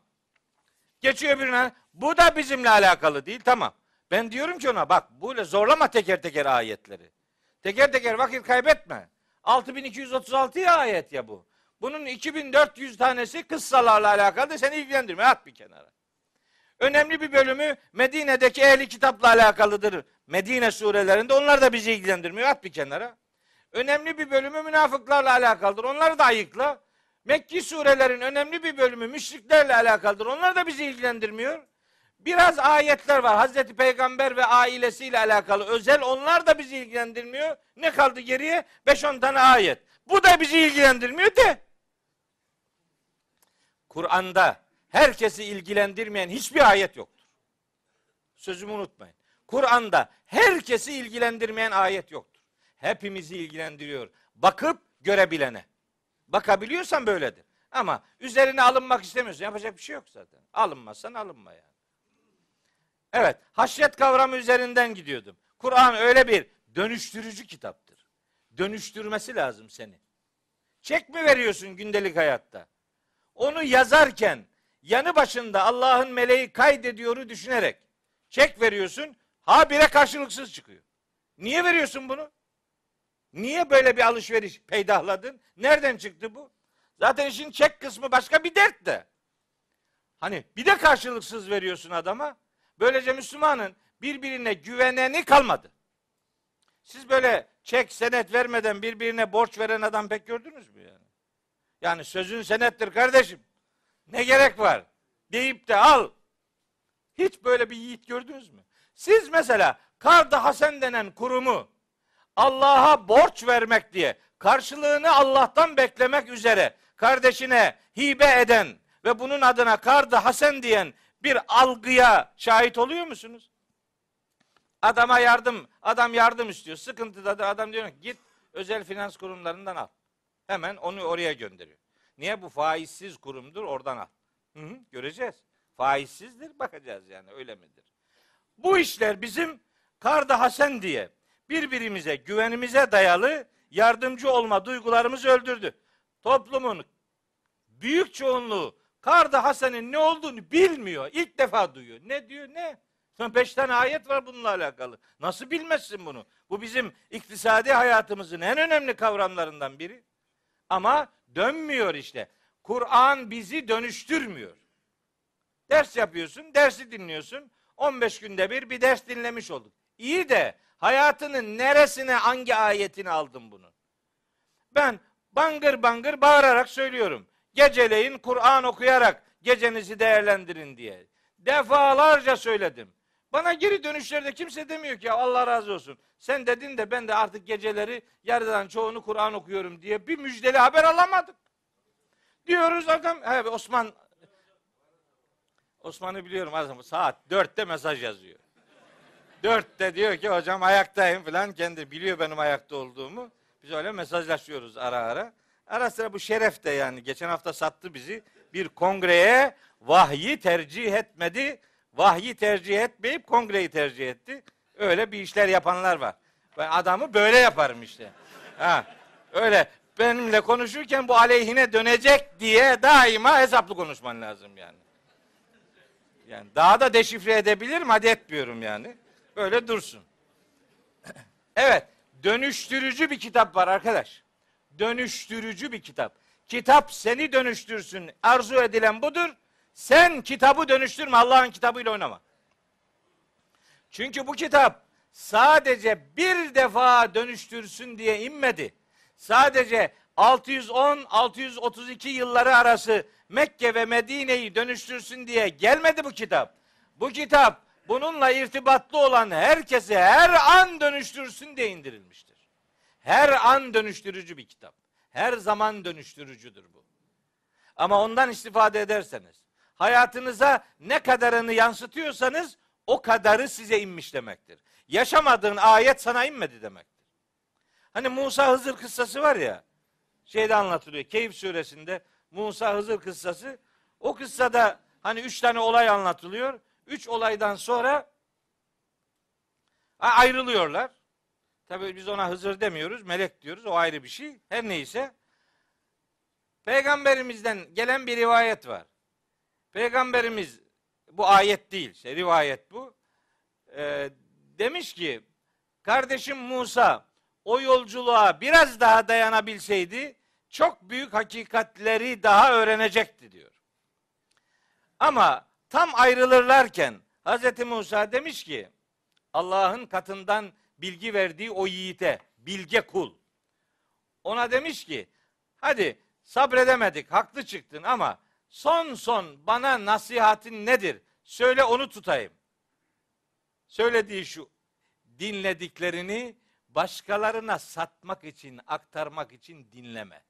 Geçiyor birine. Bu da bizimle alakalı değil. Tamam. Ben diyorum ki ona bak böyle zorlama teker teker ayetleri. Teker teker vakit kaybetme. 6236 ayet ya bu. Bunun 2400 tanesi kıssalarla alakalı seni ilgilendirmiyor. At bir kenara. Önemli bir bölümü Medine'deki ehli kitapla alakalıdır. Medine surelerinde onlar da bizi ilgilendirmiyor. At bir kenara. Önemli bir bölümü münafıklarla alakalıdır. Onları da ayıkla. Mekki surelerin önemli bir bölümü müşriklerle alakalıdır. Onlar da bizi ilgilendirmiyor. Biraz ayetler var. Hazreti Peygamber ve ailesiyle alakalı özel. Onlar da bizi ilgilendirmiyor. Ne kaldı geriye? 5-10 tane ayet. Bu da bizi ilgilendirmiyor de. Kur'an'da herkesi ilgilendirmeyen hiçbir ayet yoktur. Sözümü unutmayın. Kur'an'da herkesi ilgilendirmeyen ayet yoktur. Hepimizi ilgilendiriyor. Bakıp görebilene. Bakabiliyorsan böyledir. Ama üzerine alınmak istemiyorsun. Yapacak bir şey yok zaten. Alınmazsan alınma yani. Evet, haşyet kavramı üzerinden gidiyordum. Kur'an öyle bir dönüştürücü kitaptır. Dönüştürmesi lazım seni. Çek mi veriyorsun gündelik hayatta? Onu yazarken yanı başında Allah'ın meleği kaydediyoru düşünerek çek veriyorsun, habire karşılıksız çıkıyor. Niye veriyorsun bunu? Niye böyle bir alışveriş peydahladın? Nereden çıktı bu? Zaten işin çek kısmı başka bir dert de. Hani bir de karşılıksız veriyorsun adama. Böylece Müslümanın birbirine güveneni kalmadı. Siz böyle çek senet vermeden birbirine borç veren adam pek gördünüz mü yani? Yani sözün senettir kardeşim. Ne gerek var? Deyip de al. Hiç böyle bir yiğit gördünüz mü? Siz mesela Kardı Hasen denen kurumu Allah'a borç vermek diye karşılığını Allah'tan beklemek üzere kardeşine hibe eden ve bunun adına Kardı Hasen diyen bir algıya şahit oluyor musunuz? Adama yardım, adam yardım istiyor. Sıkıntıda da adam diyor ki git özel finans kurumlarından al. Hemen onu oraya gönderiyor. Niye bu faizsiz kurumdur oradan al. Hı hı, göreceğiz. Faizsizdir bakacağız yani öyle midir? Bu işler bizim Karda Hasen diye birbirimize güvenimize dayalı yardımcı olma duygularımızı öldürdü. Toplumun büyük çoğunluğu Karda Hasen'in ne olduğunu bilmiyor. İlk defa duyuyor. Ne diyor ne? Beş tane ayet var bununla alakalı. Nasıl bilmezsin bunu? Bu bizim iktisadi hayatımızın en önemli kavramlarından biri. Ama dönmüyor işte. Kur'an bizi dönüştürmüyor. Ders yapıyorsun, dersi dinliyorsun. 15 günde bir bir ders dinlemiş olduk. İyi de hayatının neresine hangi ayetini aldın bunu? Ben bangır bangır bağırarak söylüyorum. Geceleyin Kur'an okuyarak gecenizi değerlendirin diye. Defalarca söyledim. Bana geri dönüşlerde kimse demiyor ki Allah razı olsun. Sen dedin de ben de artık geceleri yarıdan çoğunu Kur'an okuyorum diye bir müjdeli haber alamadım. Diyoruz adam, he, Osman Osman'ı biliyorum adam saat dörtte mesaj yazıyor. Dörtte diyor ki hocam ayaktayım falan kendi biliyor benim ayakta olduğumu. Biz öyle mesajlaşıyoruz ara ara. Ara sıra bu şeref de yani geçen hafta sattı bizi. Bir kongreye vahyi tercih etmedi. Vahyi tercih etmeyip kongreyi tercih etti. Öyle bir işler yapanlar var. Ben adamı böyle yaparım işte. Ha, öyle benimle konuşurken bu aleyhine dönecek diye daima hesaplı konuşman lazım yani. Yani daha da deşifre edebilirim hadi etmiyorum yani. Böyle dursun. (clears throat) Evet, dönüştürücü bir kitap var arkadaş. Dönüştürücü bir kitap. Kitap seni dönüştürsün. Arzu edilen budur. Sen kitabı dönüştürme. Allah'ın kitabıyla oynama. Çünkü bu kitap sadece bir defa dönüştürsün diye inmedi. Sadece 610-632 yılları arası Mekke ve Medine'yi dönüştürsün diye gelmedi bu kitap. Bu kitap bununla irtibatlı olan herkese her an dönüştürsün diye indirilmiştir. Her an dönüştürücü bir kitap. Her zaman dönüştürücüdür bu. Ama ondan istifade ederseniz, hayatınıza ne kadarını yansıtıyorsanız o kadarı size inmiş demektir. Yaşamadığın ayet sana inmedi demektir. Hani Musa Hızır kıssası var ya, şeyde anlatılıyor, Keyif suresinde Musa Hızır kıssası. O kıssada hani üç tane olay anlatılıyor. Üç olaydan sonra ayrılıyorlar. Tabii biz ona Hızır demiyoruz, melek diyoruz. O ayrı bir şey. Her neyse. Peygamberimizden gelen bir rivayet var. Peygamberimiz bu ayet değil, işte rivayet bu. Ee, demiş ki kardeşim Musa o yolculuğa biraz daha dayanabilseydi çok büyük hakikatleri daha öğrenecekti diyor. Ama tam ayrılırlarken Hz. Musa demiş ki Allah'ın katından bilgi verdiği o yiğite, bilge kul. Ona demiş ki hadi sabredemedik, haklı çıktın ama son son bana nasihatin nedir? Söyle onu tutayım. Söylediği şu, dinlediklerini başkalarına satmak için, aktarmak için dinleme.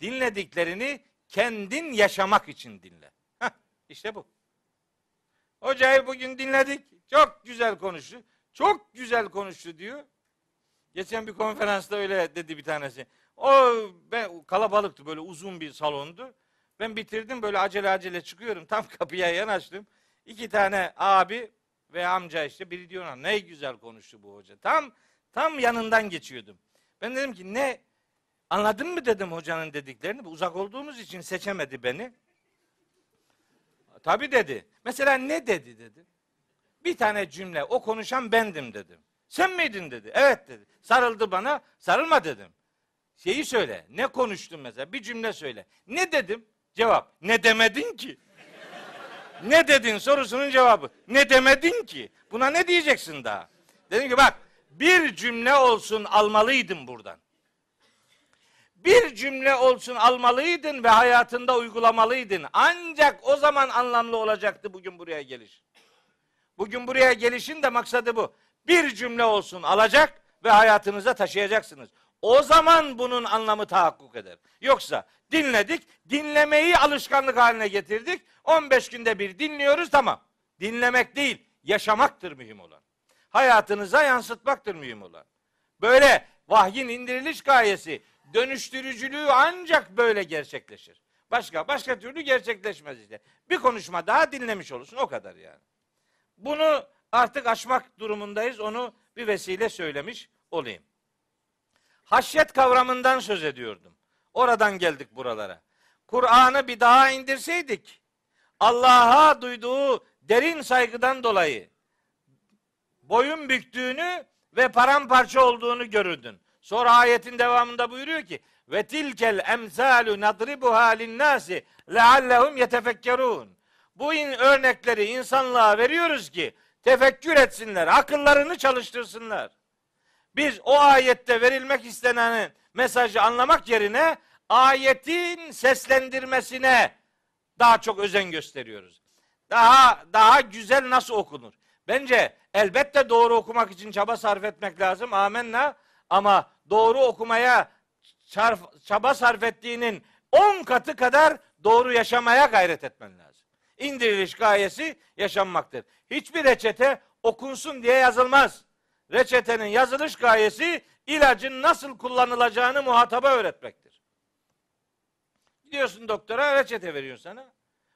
Dinlediklerini kendin yaşamak için dinle. Heh, işte bu. Hocayı bugün dinledik. Çok güzel konuştu. Çok güzel konuştu diyor. Geçen bir konferansta öyle dedi bir tanesi. O ben kalabalıktı böyle uzun bir salondu. Ben bitirdim böyle acele acele çıkıyorum. Tam (laughs) kapıya yanaştım. İki tane abi ve amca işte biri diyor ne güzel konuştu bu hoca. Tam tam yanından geçiyordum. Ben dedim ki ne anladın mı dedim hocanın dediklerini. Uzak olduğumuz için seçemedi beni. Tabi dedi. Mesela ne dedi dedim. Bir tane cümle o konuşan bendim dedim. Sen miydin dedi. Evet dedi. Sarıldı bana. Sarılma dedim. Şeyi söyle. Ne konuştun mesela? Bir cümle söyle. Ne dedim? Cevap. Ne demedin ki? (laughs) Ne dedin sorusunun cevabı. Ne demedin ki? Buna ne diyeceksin daha? Dedim ki bak bir cümle olsun almalıydın buradan. Bir cümle olsun almalıydın ve hayatında uygulamalıydın. Ancak o zaman anlamlı olacaktı bugün buraya geliş. Bugün buraya gelişin de maksadı bu. Bir cümle olsun alacak ve hayatınıza taşıyacaksınız. O zaman bunun anlamı tahakkuk eder. Yoksa dinledik, dinlemeyi alışkanlık haline getirdik. 15 günde bir dinliyoruz tamam. Dinlemek değil, yaşamaktır mühim olan. Hayatınıza yansıtmaktır mühim olan. Böyle vahyin indiriliş gayesi, dönüştürücülüğü ancak böyle gerçekleşir. Başka başka türlü gerçekleşmez işte. Bir konuşma daha dinlemiş olursun o kadar yani. Bunu artık aşmak durumundayız. Onu bir vesile söylemiş olayım. Haşyet kavramından söz ediyordum. Oradan geldik buralara. Kur'an'ı bir daha indirseydik Allah'a duyduğu derin saygıdan dolayı boyun büktüğünü ve paramparça olduğunu görürdün. Sonra ayetin devamında buyuruyor ki ve tilkel emsalu nadribuha linnasi leallehum yetefekkerun. Bu in örnekleri insanlığa veriyoruz ki tefekkür etsinler, akıllarını çalıştırsınlar. Biz o ayette verilmek istenen mesajı anlamak yerine ayetin seslendirmesine daha çok özen gösteriyoruz. Daha daha güzel nasıl okunur? Bence elbette doğru okumak için çaba sarf etmek lazım. Amenna. Ama doğru okumaya çaba sarf ettiğinin 10 katı kadar doğru yaşamaya gayret etmen lazım. İndiriliş gayesi yaşanmaktır. Hiçbir reçete okunsun diye yazılmaz. Reçetenin yazılış gayesi ilacın nasıl kullanılacağını muhataba öğretmektir. Gidiyorsun doktora reçete veriyor sana.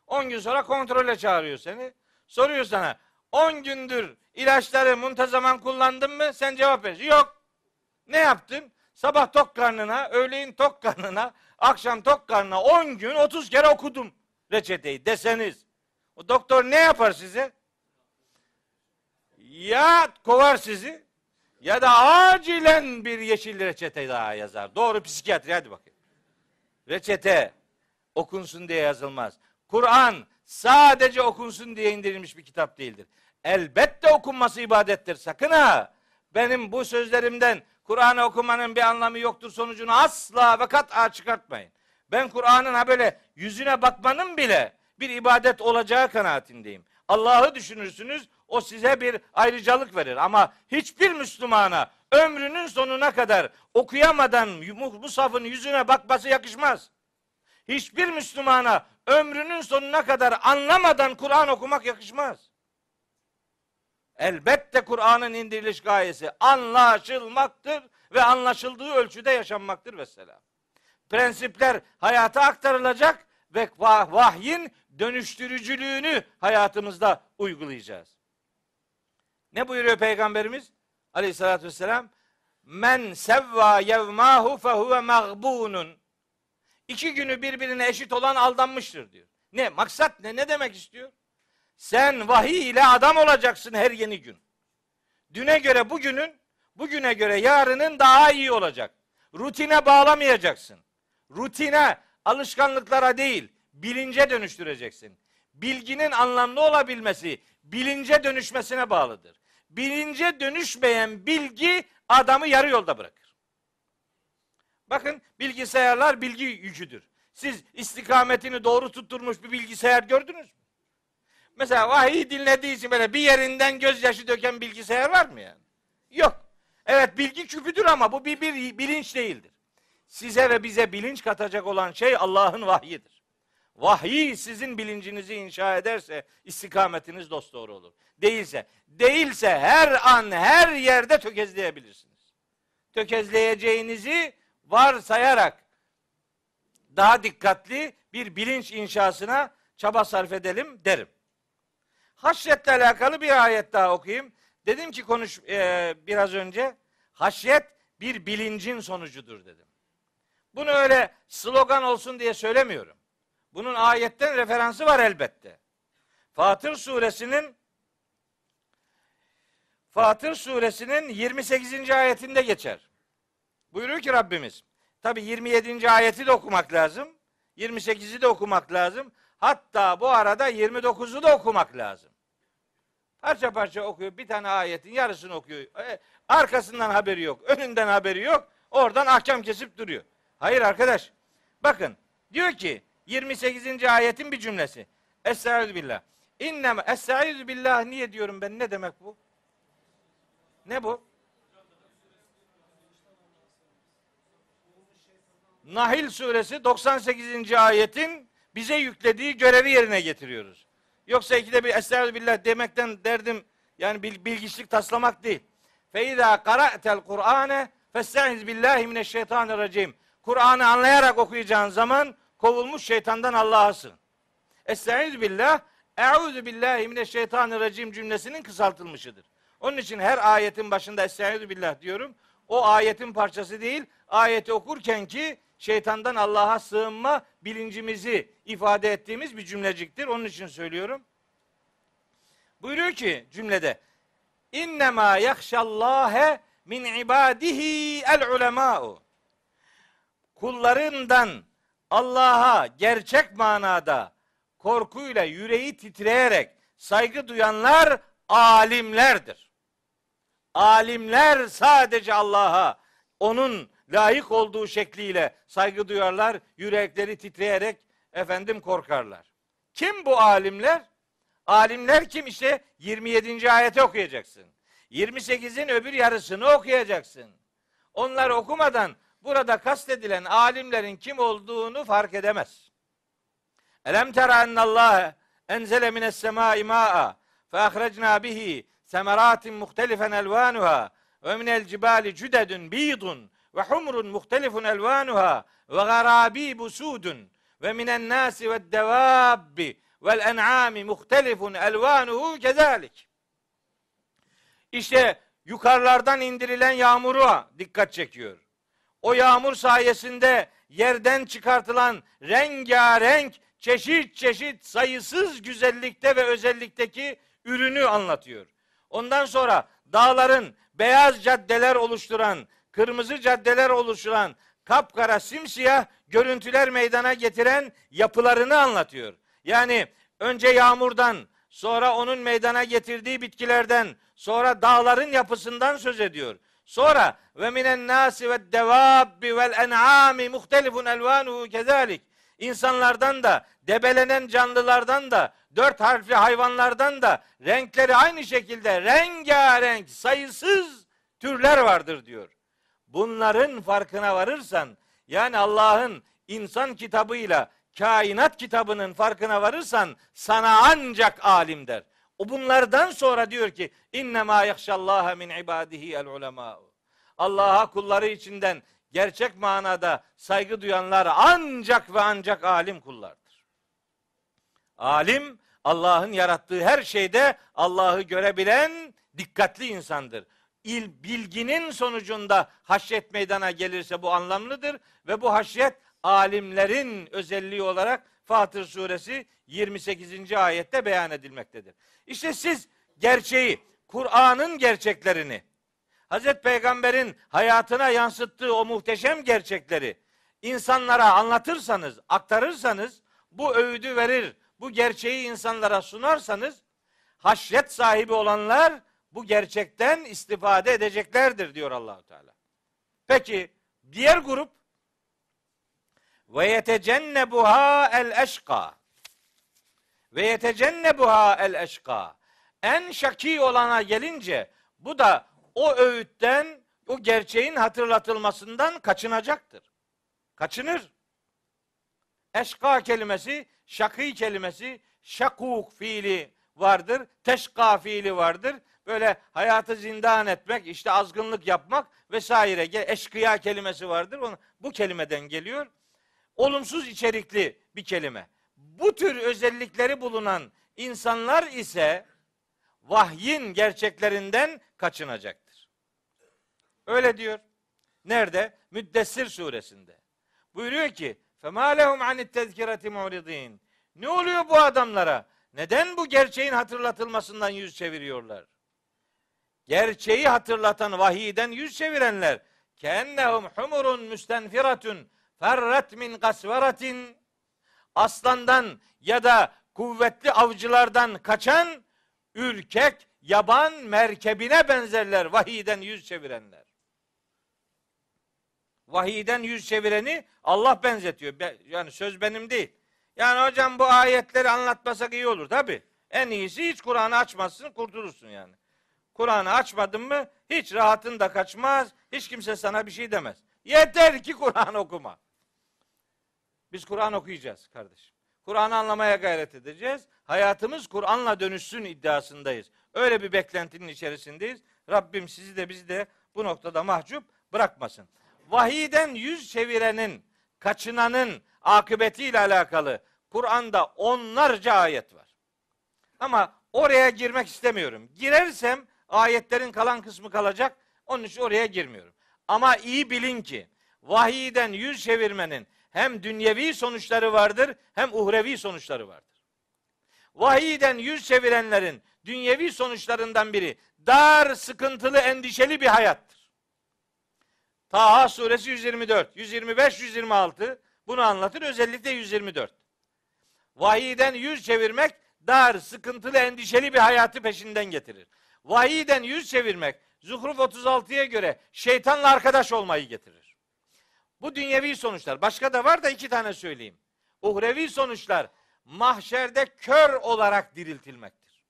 10 gün sonra kontrole çağırıyor seni. Soruyor sana 10 gündür ilaçları muntazaman kullandın mı? Sen cevap veriyorsun. Yok. Ne yaptın? Sabah tok karnına, öğleyin tok karnına, akşam tok karnına 10 gün 30 kere okudum reçeteyi deseniz. O doktor ne yapar size? Ya kovar sizi ya da acilen bir yeşil reçete daha yazar. Doğru psikiyatri hadi bakayım. Reçete okunsun diye yazılmaz. Kur'an sadece okunsun diye indirilmiş bir kitap değildir. Elbette okunması ibadettir. Sakın ha. Benim bu sözlerimden Kur'an'ı okumanın bir anlamı yoktur sonucunu asla ve kat'a çıkartmayın. Ben Kur'an'ın ha böyle yüzüne bakmanın bile bir ibadet olacağı kanaatindeyim. Allah'ı düşünürsünüz, o size bir ayrıcalık verir. Ama hiçbir Müslümana ömrünün sonuna kadar okuyamadan Musaf'ın yüzüne bakması yakışmaz. Hiçbir Müslümana ömrünün sonuna kadar anlamadan Kur'an okumak yakışmaz. Elbette Kur'an'ın indiriliş gayesi anlaşılmaktır ve anlaşıldığı ölçüde yaşanmaktır mesela. Prensipler hayata aktarılacak ve vahyin dönüştürücülüğünü hayatımızda uygulayacağız. Ne buyuruyor Peygamberimiz? Aleyhissalatü vesselam. Men sevva yevmahu fehuve mağbunun. İki günü birbirine eşit olan aldanmıştır diyor. Ne? Maksat ne? Ne demek istiyor? Sen vahiy ile adam olacaksın her yeni gün. Düne göre bugünün, bugüne göre yarının daha iyi olacak. Rutine bağlamayacaksın. Rutine, alışkanlıklara değil, bilince dönüştüreceksin. Bilginin anlamlı olabilmesi, bilince dönüşmesine bağlıdır. Bilince dönüşmeyen bilgi adamı yarı yolda bırakır. Bakın bilgisayarlar bilgi yüküdür. Siz istikametini doğru tutturmuş bir bilgisayar gördünüz mü? Mesela vahiy dinlediği için böyle bir yerinden gözyaşı döken bilgisayar var mı yani? Yok. Evet bilgi küpüdür ama bu bir, bir bilinç değildir. Size ve bize bilinç katacak olan şey Allah'ın vahyidir. Vahiy sizin bilincinizi inşa ederse istikametiniz dosdoğru olur. Değilse, değilse her an her yerde tökezleyebilirsiniz. Tökezleyeceğinizi varsayarak daha dikkatli bir bilinç inşasına çaba sarf edelim derim. Haşyetle alakalı bir ayet daha okuyayım. Dedim ki konuş e, biraz önce haşyet bir bilincin sonucudur dedim. Bunu öyle slogan olsun diye söylemiyorum. Bunun ayetten referansı var elbette. Fatır suresinin Fatır suresinin 28. ayetinde geçer. Buyuruyor ki Rabbimiz. Tabi 27. ayeti de okumak lazım. 28'i de okumak lazım. Hatta bu arada 29'u da okumak lazım. Parça parça okuyor. Bir tane ayetin yarısını okuyor. E, arkasından haberi yok. Önünden haberi yok. Oradan ahkam kesip duruyor. Hayır arkadaş. Bakın diyor ki 28. ayetin bir cümlesi. Estaizu billah. İnnem estaizu billah niye diyorum ben ne demek bu? Ne bu? Nahil suresi 98. ayetin bize yüklediği görevi yerine getiriyoruz. Yoksa ikide bir estaizu billah demekten derdim yani bilgiçlik taslamak değil. Fe izâ qara'tel Kur'ane festaiz billahi mineşşeytanirracim. Kur'an'ı anlayarak okuyacağın zaman kovulmuş şeytandan Allah'a sığın. Estaizu billah, e'udhu billahi mineşşeytanirracim cümlesinin kısaltılmışıdır. Onun için her ayetin başında Estaizu billah diyorum. O ayetin parçası değil, ayeti okurken ki şeytandan Allah'a sığınma bilincimizi ifade ettiğimiz bir cümleciktir. Onun için söylüyorum. Buyuruyor ki cümlede İnnemâ yakşallâhe min ibadihi el ulemâ'u kullarından Allah'a gerçek manada korkuyla yüreği titreyerek saygı duyanlar alimlerdir. Alimler sadece Allah'a onun layık olduğu şekliyle saygı duyarlar, yürekleri titreyerek efendim korkarlar. Kim bu alimler? Alimler kim işte 27. ayeti okuyacaksın. 28'in öbür yarısını okuyacaksın. Onları okumadan burada kastedilen alimlerin kim olduğunu fark edemez. Elem tera ennallâhe enzele mines semâi mâ'a fe ahrecnâ bihi semeratin muhtelifen elvânuha ve minel cibali cüdedun bîdun ve humrun muhtelifun elvânuha ve garâbîbu sûdun ve minen nâsi ve devâbbi vel en'âmi muhtelifun elvânuhu kezâlik. İşte yukarılardan indirilen yağmuru dikkat çekiyor o yağmur sayesinde yerden çıkartılan rengarenk, çeşit çeşit sayısız güzellikte ve özellikteki ürünü anlatıyor. Ondan sonra dağların beyaz caddeler oluşturan, kırmızı caddeler oluşturan, kapkara simsiyah görüntüler meydana getiren yapılarını anlatıyor. Yani önce yağmurdan, sonra onun meydana getirdiği bitkilerden, sonra dağların yapısından söz ediyor. Sonra ve minen nasi ve devabbi vel en'ami muhtelifun elvanuhu kezalik. İnsanlardan da, debelenen canlılardan da, dört harfli hayvanlardan da renkleri aynı şekilde rengarenk, sayısız türler vardır diyor. Bunların farkına varırsan, yani Allah'ın insan kitabıyla kainat kitabının farkına varırsan sana ancak alim der. O bunlardan sonra diyor ki inne ma yahşallaha min ibadihi el ulema. Allah'a kulları içinden gerçek manada saygı duyanlar ancak ve ancak alim kullardır. Alim Allah'ın yarattığı her şeyde Allah'ı görebilen dikkatli insandır. İl, bilginin sonucunda haşyet meydana gelirse bu anlamlıdır ve bu haşyet alimlerin özelliği olarak Fatır suresi 28. ayette beyan edilmektedir. İşte siz gerçeği, Kur'an'ın gerçeklerini, Hazreti Peygamber'in hayatına yansıttığı o muhteşem gerçekleri insanlara anlatırsanız, aktarırsanız, bu öğüdü verir, bu gerçeği insanlara sunarsanız, haşyet sahibi olanlar bu gerçekten istifade edeceklerdir diyor Allahu Teala. Peki diğer grup ve yetecennebuha el eşka ve yetecennebuha el eşka en şaki olana gelince bu da o öğütten, o gerçeğin hatırlatılmasından kaçınacaktır. Kaçınır. Eşka kelimesi, şakî kelimesi, şakuk fiili vardır, teşka fiili vardır. Böyle hayatı zindan etmek, işte azgınlık yapmak vesaire. Eşkıya kelimesi vardır. Bu kelimeden geliyor olumsuz içerikli bir kelime. Bu tür özellikleri bulunan insanlar ise vahyin gerçeklerinden kaçınacaktır. Öyle diyor. Nerede? Müddessir suresinde. Buyuruyor ki فَمَا لَهُمْ عَنِ التَّذْكِرَةِ مُعْرِضِينَ Ne oluyor bu adamlara? Neden bu gerçeğin hatırlatılmasından yüz çeviriyorlar? Gerçeği hatırlatan vahiyden yüz çevirenler كَاَنَّهُمْ حُمُرٌ مُسْتَنْفِرَةٌ ferret min kasveratin aslandan ya da kuvvetli avcılardan kaçan ürkek yaban merkebine benzerler vahiyden yüz çevirenler. Vahiyden yüz çevireni Allah benzetiyor. Yani söz benim değil. Yani hocam bu ayetleri anlatmasak iyi olur tabi. En iyisi hiç Kur'an'ı açmazsın kurtulursun yani. Kur'an'ı açmadın mı hiç rahatın da kaçmaz. Hiç kimse sana bir şey demez. Yeter ki Kur'an okuma. Biz Kur'an okuyacağız kardeşim. Kur'an'ı anlamaya gayret edeceğiz. Hayatımız Kur'an'la dönüşsün iddiasındayız. Öyle bir beklentinin içerisindeyiz. Rabbim sizi de bizi de bu noktada mahcup bırakmasın. Vahiyden yüz çevirenin, kaçınanın akıbetiyle alakalı Kur'an'da onlarca ayet var. Ama oraya girmek istemiyorum. Girersem ayetlerin kalan kısmı kalacak. Onun için oraya girmiyorum. Ama iyi bilin ki vahiyden yüz çevirmenin hem dünyevi sonuçları vardır hem uhrevi sonuçları vardır. Vahiyden yüz çevirenlerin dünyevi sonuçlarından biri dar, sıkıntılı, endişeli bir hayattır. Taha suresi 124, 125, 126 bunu anlatır. Özellikle 124. Vahiyden yüz çevirmek dar, sıkıntılı, endişeli bir hayatı peşinden getirir. Vahiyden yüz çevirmek Zuhruf 36'ya göre şeytanla arkadaş olmayı getirir. Bu dünyevi sonuçlar. Başka da var da iki tane söyleyeyim. Uhrevi sonuçlar mahşerde kör olarak diriltilmektir.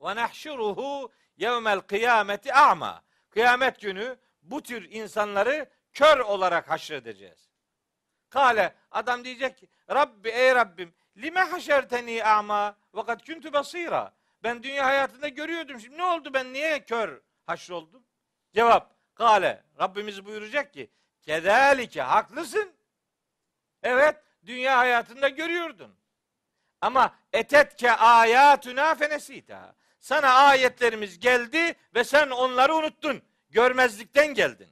Ve nahşuruhu yevmel kıyameti a'ma. Kıyamet günü bu tür insanları kör olarak haşredeceğiz. Kale adam diyecek ki Rabbi ey Rabbim lime haşerteni a'ma ve kad kuntu basira. Ben dünya hayatında görüyordum. Şimdi ne oldu ben niye kör haşroldum? Cevap Kale Rabbimiz buyuracak ki Kedalike haklısın. Evet dünya hayatında görüyordun. Ama etetke ayatuna fenesita. Sana ayetlerimiz geldi ve sen onları unuttun. Görmezlikten geldin.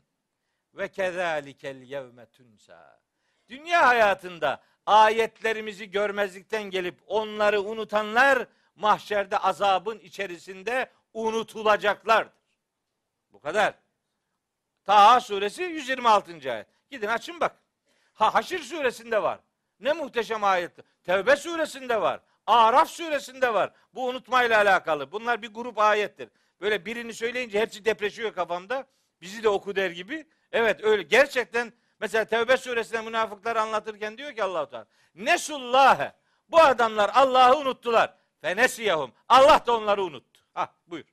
Ve kezalikel yevme tunsa. Dünya hayatında ayetlerimizi görmezlikten gelip onları unutanlar mahşerde azabın içerisinde unutulacaklardır. Bu kadar. Taha suresi 126. ayet. Gidin açın bak. Ha Haşir suresinde var. Ne muhteşem ayet. Tevbe suresinde var. Araf suresinde var. Bu unutmayla alakalı. Bunlar bir grup ayettir. Böyle birini söyleyince hepsi depreşiyor kafamda. Bizi de oku der gibi. Evet öyle. Gerçekten mesela Tevbe suresinde münafıklar anlatırken diyor ki Allah-u Teala. Nesullâhe. Bu adamlar Allah'ı unuttular. Fenesiyahum. Allah da onları unuttu. Ha buyur.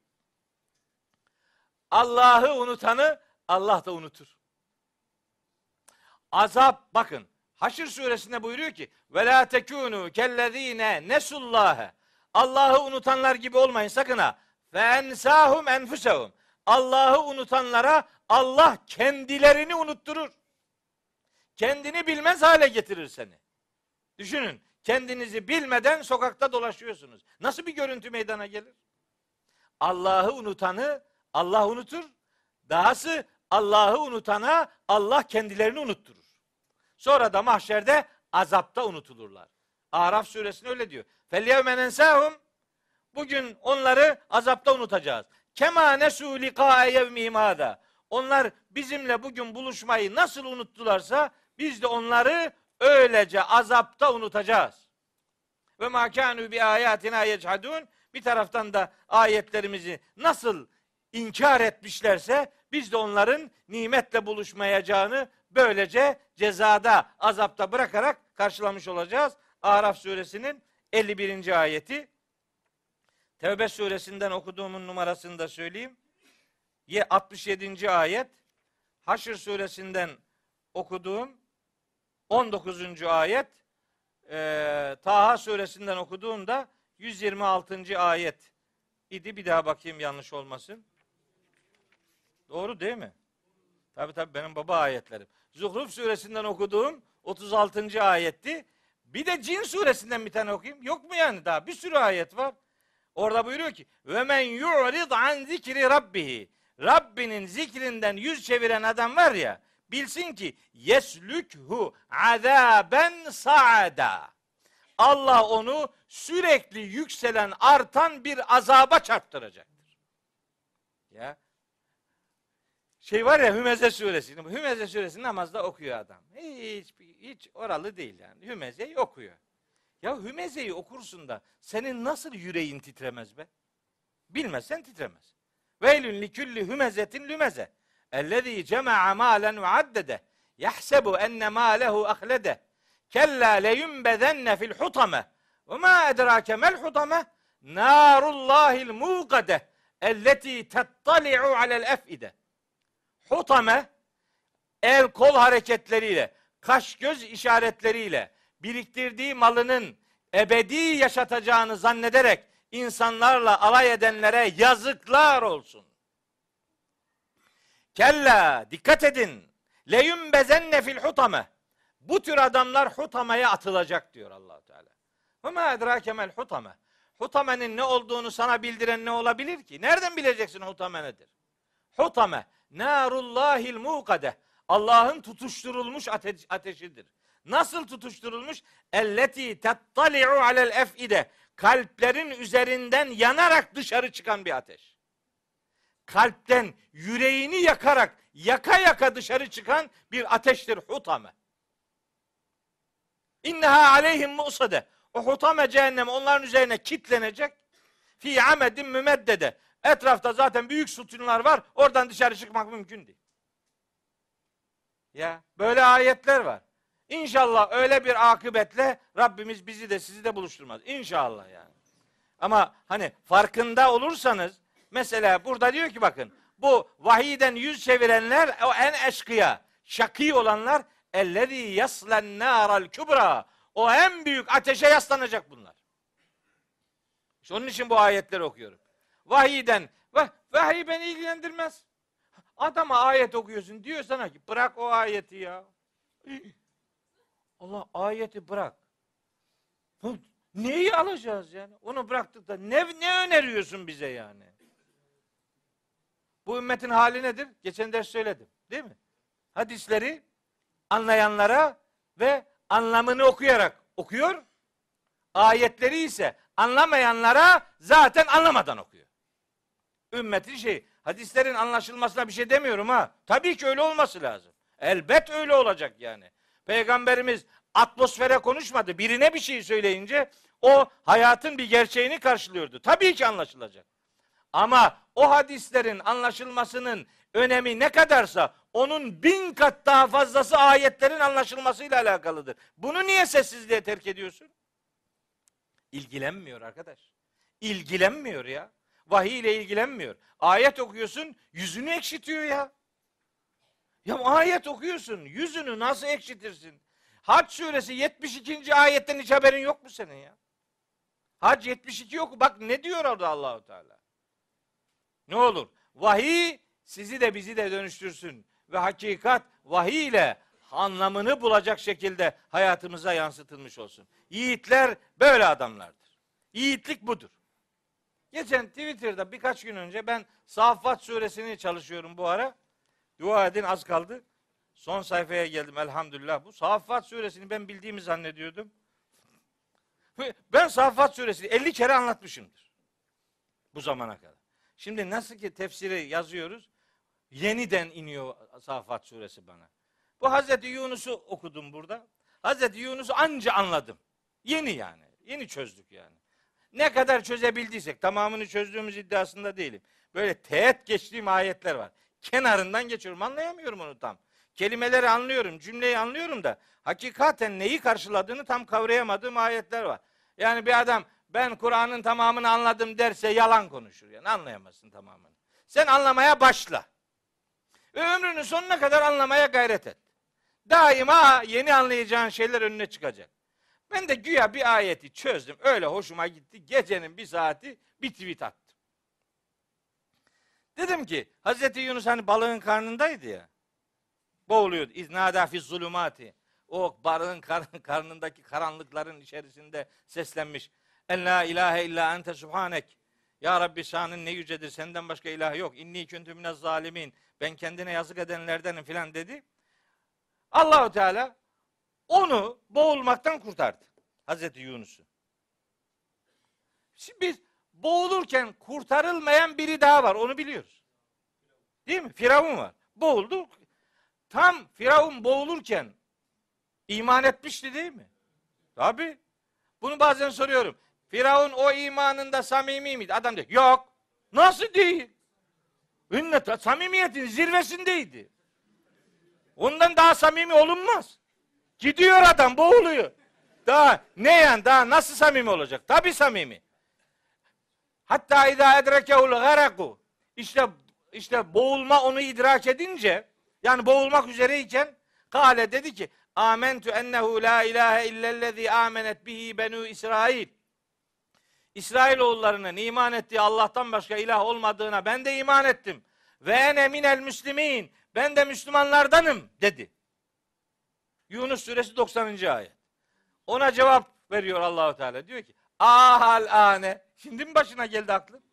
Allah'ı unutanı Allah da unutur. Azap bakın Haşr suresinde buyuruyor ki ve la tekunu kellezine nesullâhe Allah'ı unutanlar gibi olmayın sakın ha. Fe ensahum enfusehum. Allah'ı unutanlara Allah kendilerini unutturur. Kendini bilmez hale getirir seni. Düşünün kendinizi bilmeden sokakta dolaşıyorsunuz. Nasıl bir görüntü meydana gelir? Allah'ı unutanı Allah unutur. Dahası Allah'ı unutana Allah kendilerini unutturur. Sonra da mahşerde azapta unutulurlar. Araf suresinde öyle diyor. Felyevmen ensahum Bugün onları azapta unutacağız. Kema nesu liqa'e yevmihim. Onlar bizimle bugün buluşmayı nasıl unuttularsa biz de onları öylece azapta unutacağız. Ve ma kanu bi ayatina yechadun. Bir taraftan da ayetlerimizi nasıl inkar etmişlerse biz de onların nimetle buluşmayacağını böylece cezada, azapta bırakarak karşılamış olacağız. Araf suresinin 51. ayeti. Tevbe suresinden okuduğumun numarasını da söyleyeyim. 67. ayet. Haşr suresinden okuduğum 19. ayet. E, Taha suresinden okuduğumda 126. ayet idi. Bir daha bakayım yanlış olmasın. Doğru değil mi? Tabi tabi benim baba ayetlerim. Zuhruf suresinden okuduğum 36. ayetti. Bir de Cin suresinden bir tane okuyayım. Yok mu yani daha? Bir sürü ayet var. Orada buyuruyor ki ve men yu'rid an zikri rabbihi. Rabbinin zikrinden yüz çeviren adam var ya bilsin ki yeslükhu azaben saada. Allah onu sürekli yükselen artan bir azaba çarptıracaktır. Ya şey var ya Hümeze suresini. Hümeze suresini namazda okuyor adam. Hiç, hiç oralı değil yani. Hümeze'yi okuyor. Ya Hümeze'yi okursun da senin nasıl yüreğin titremez be? Bilmezsen titremez. Veylün li külli hümezetin lümeze. Ellezî cema'a mâlen ve addede. Yahsebu enne mâlehu ahlede. Kella leyunbezenne fil hutame. Ve ma edrake mel hutame. Narullahil muqade. Elleti tettali'u alel efide. Hutame el kol hareketleriyle, kaş göz işaretleriyle biriktirdiği malının ebedi yaşatacağını zannederek insanlarla alay edenlere yazıklar olsun. Kella dikkat edin. Leyum bezenne fil hutame. Bu tür adamlar hutamaya atılacak diyor allah Teala. Ve ma edrake mel hutame. Hutamenin ne olduğunu sana bildiren ne olabilir ki? Nereden bileceksin hutame nedir? Hutame narullahil muqade. Allah'ın tutuşturulmuş ate- ateşidir. Nasıl tutuşturulmuş? Elleti tettali'u alel efide. Kalplerin üzerinden yanarak dışarı çıkan bir ateş. Kalpten yüreğini yakarak, yaka yaka dışarı çıkan bir ateştir hutame. İnneha aleyhim musade. O hutame cehennem onların üzerine kitlenecek. Fi amedin mümeddede. Etrafta zaten büyük sütunlar var. Oradan dışarı çıkmak mümkün değil. Ya böyle ayetler var. İnşallah öyle bir akıbetle Rabbimiz bizi de sizi de buluşturmaz. İnşallah yani. Ama hani farkında olursanız mesela burada diyor ki bakın bu vahiyden yüz çevirenler o en eşkıya, şakî olanlar ellezî yaslen nâral kübra. O en büyük ateşe yaslanacak bunlar. İşte onun için bu ayetleri okuyorum. Vahiyden, vah, vahiy beni ilgilendirmez. Adama ayet okuyorsun diyor sana ki bırak o ayeti ya. Allah ayeti bırak. Neyi alacağız yani? Onu bıraktık da ne, ne öneriyorsun bize yani? Bu ümmetin hali nedir? Geçen ders söyledim. Değil mi? Hadisleri anlayanlara ve anlamını okuyarak okuyor. Ayetleri ise anlamayanlara zaten anlamadan okuyor. Ümmetin şey, hadislerin anlaşılmasına bir şey demiyorum ha. Tabii ki öyle olması lazım. Elbet öyle olacak yani. Peygamberimiz atmosfere konuşmadı. Birine bir şey söyleyince o hayatın bir gerçeğini karşılıyordu. Tabii ki anlaşılacak. Ama o hadislerin anlaşılmasının önemi ne kadarsa onun bin kat daha fazlası ayetlerin anlaşılmasıyla alakalıdır. Bunu niye sessizliğe terk ediyorsun? İlgilenmiyor arkadaş. İlgilenmiyor ya. Vahiy ile ilgilenmiyor. Ayet okuyorsun, yüzünü ekşitiyor ya. Ya ayet okuyorsun, yüzünü nasıl ekşitirsin? Hac suresi 72. ayetten hiç haberin yok mu senin ya? Hac 72 yok. Bak ne diyor orada Allahu Teala? Ne olur? Vahiy sizi de bizi de dönüştürsün ve hakikat vahiy ile anlamını bulacak şekilde hayatımıza yansıtılmış olsun. Yiğitler böyle adamlardır. Yiğitlik budur. Geçen Twitter'da birkaç gün önce ben Saffat suresini çalışıyorum bu ara. Dua edin az kaldı. Son sayfaya geldim elhamdülillah. Bu Saffat suresini ben bildiğimi zannediyordum. (laughs) Ben Saffat suresini 50 kere anlatmışımdır. Bu zamana kadar. Şimdi nasıl ki tefsiri yazıyoruz, yeniden iniyor Saffat suresi bana. Bu Hazreti Yunus'u okudum burada. Hazreti Yunus'u anca anladım. Yeni yani. Yeni çözdük yani. Ne kadar çözebildiysek tamamını çözdüğümüz iddiasında değilim. Böyle teğet geçtiğim ayetler var. Kenarından geçiyorum. Anlayamıyorum onu tam. Kelimeleri anlıyorum, cümleyi anlıyorum da hakikaten neyi karşıladığını tam kavrayamadığım ayetler var. Yani bir adam ben Kur'an'ın tamamını anladım derse yalan konuşur. Yani anlayamazsın tamamını. Sen anlamaya başla. Ve ömrünün sonuna kadar anlamaya gayret et. Daima yeni anlayacağın şeyler önüne çıkacak. Ben de güya bir ayeti çözdüm. Öyle hoşuma gitti. Gecenin bir saati bir tweet attım. Dedim ki Hazreti Yunus hani balığın karnındaydı ya. Boğuluyordu. İznada fi zulümati. O balığın (laughs) karnındaki karanlıkların içerisinde seslenmiş. En la ilahe illa ente subhanek. Ya Rabbi şanın ne yücedir senden başka ilah yok. İnni küntü minez zalimin. Ben kendine yazık edenlerdenim filan dedi. Allahu Teala onu boğulmaktan kurtardı. Hazreti Yunus'u. Şimdi biz boğulurken kurtarılmayan biri daha var. Onu biliyoruz. Değil mi? Firavun var. Boğuldu. Tam Firavun boğulurken iman etmişti değil mi? Tabi. Bunu bazen soruyorum. Firavun o imanında samimi miydi? Adam diyor yok. Nasıl değil? Ünnet, samimiyetin zirvesindeydi. Ondan daha samimi olunmaz. Gidiyor adam boğuluyor. Daha ne yani daha nasıl samimi olacak? Tabi samimi. Hatta idâ edrekehul garaku. İşte işte boğulma onu idrak edince yani boğulmak üzereyken kale dedi ki Amentu ennehu la ilahe illellezî amenet bihi benu İsrail. İsrailoğullarının iman ettiği Allah'tan başka ilah olmadığına ben de iman ettim. Ve ene minel müslimin. Ben de Müslümanlardanım dedi. Yunus suresi 90. ayet. Ona cevap veriyor Allahu Teala. Diyor ki: "Ahal ane." Şimdi mi başına geldi aklın?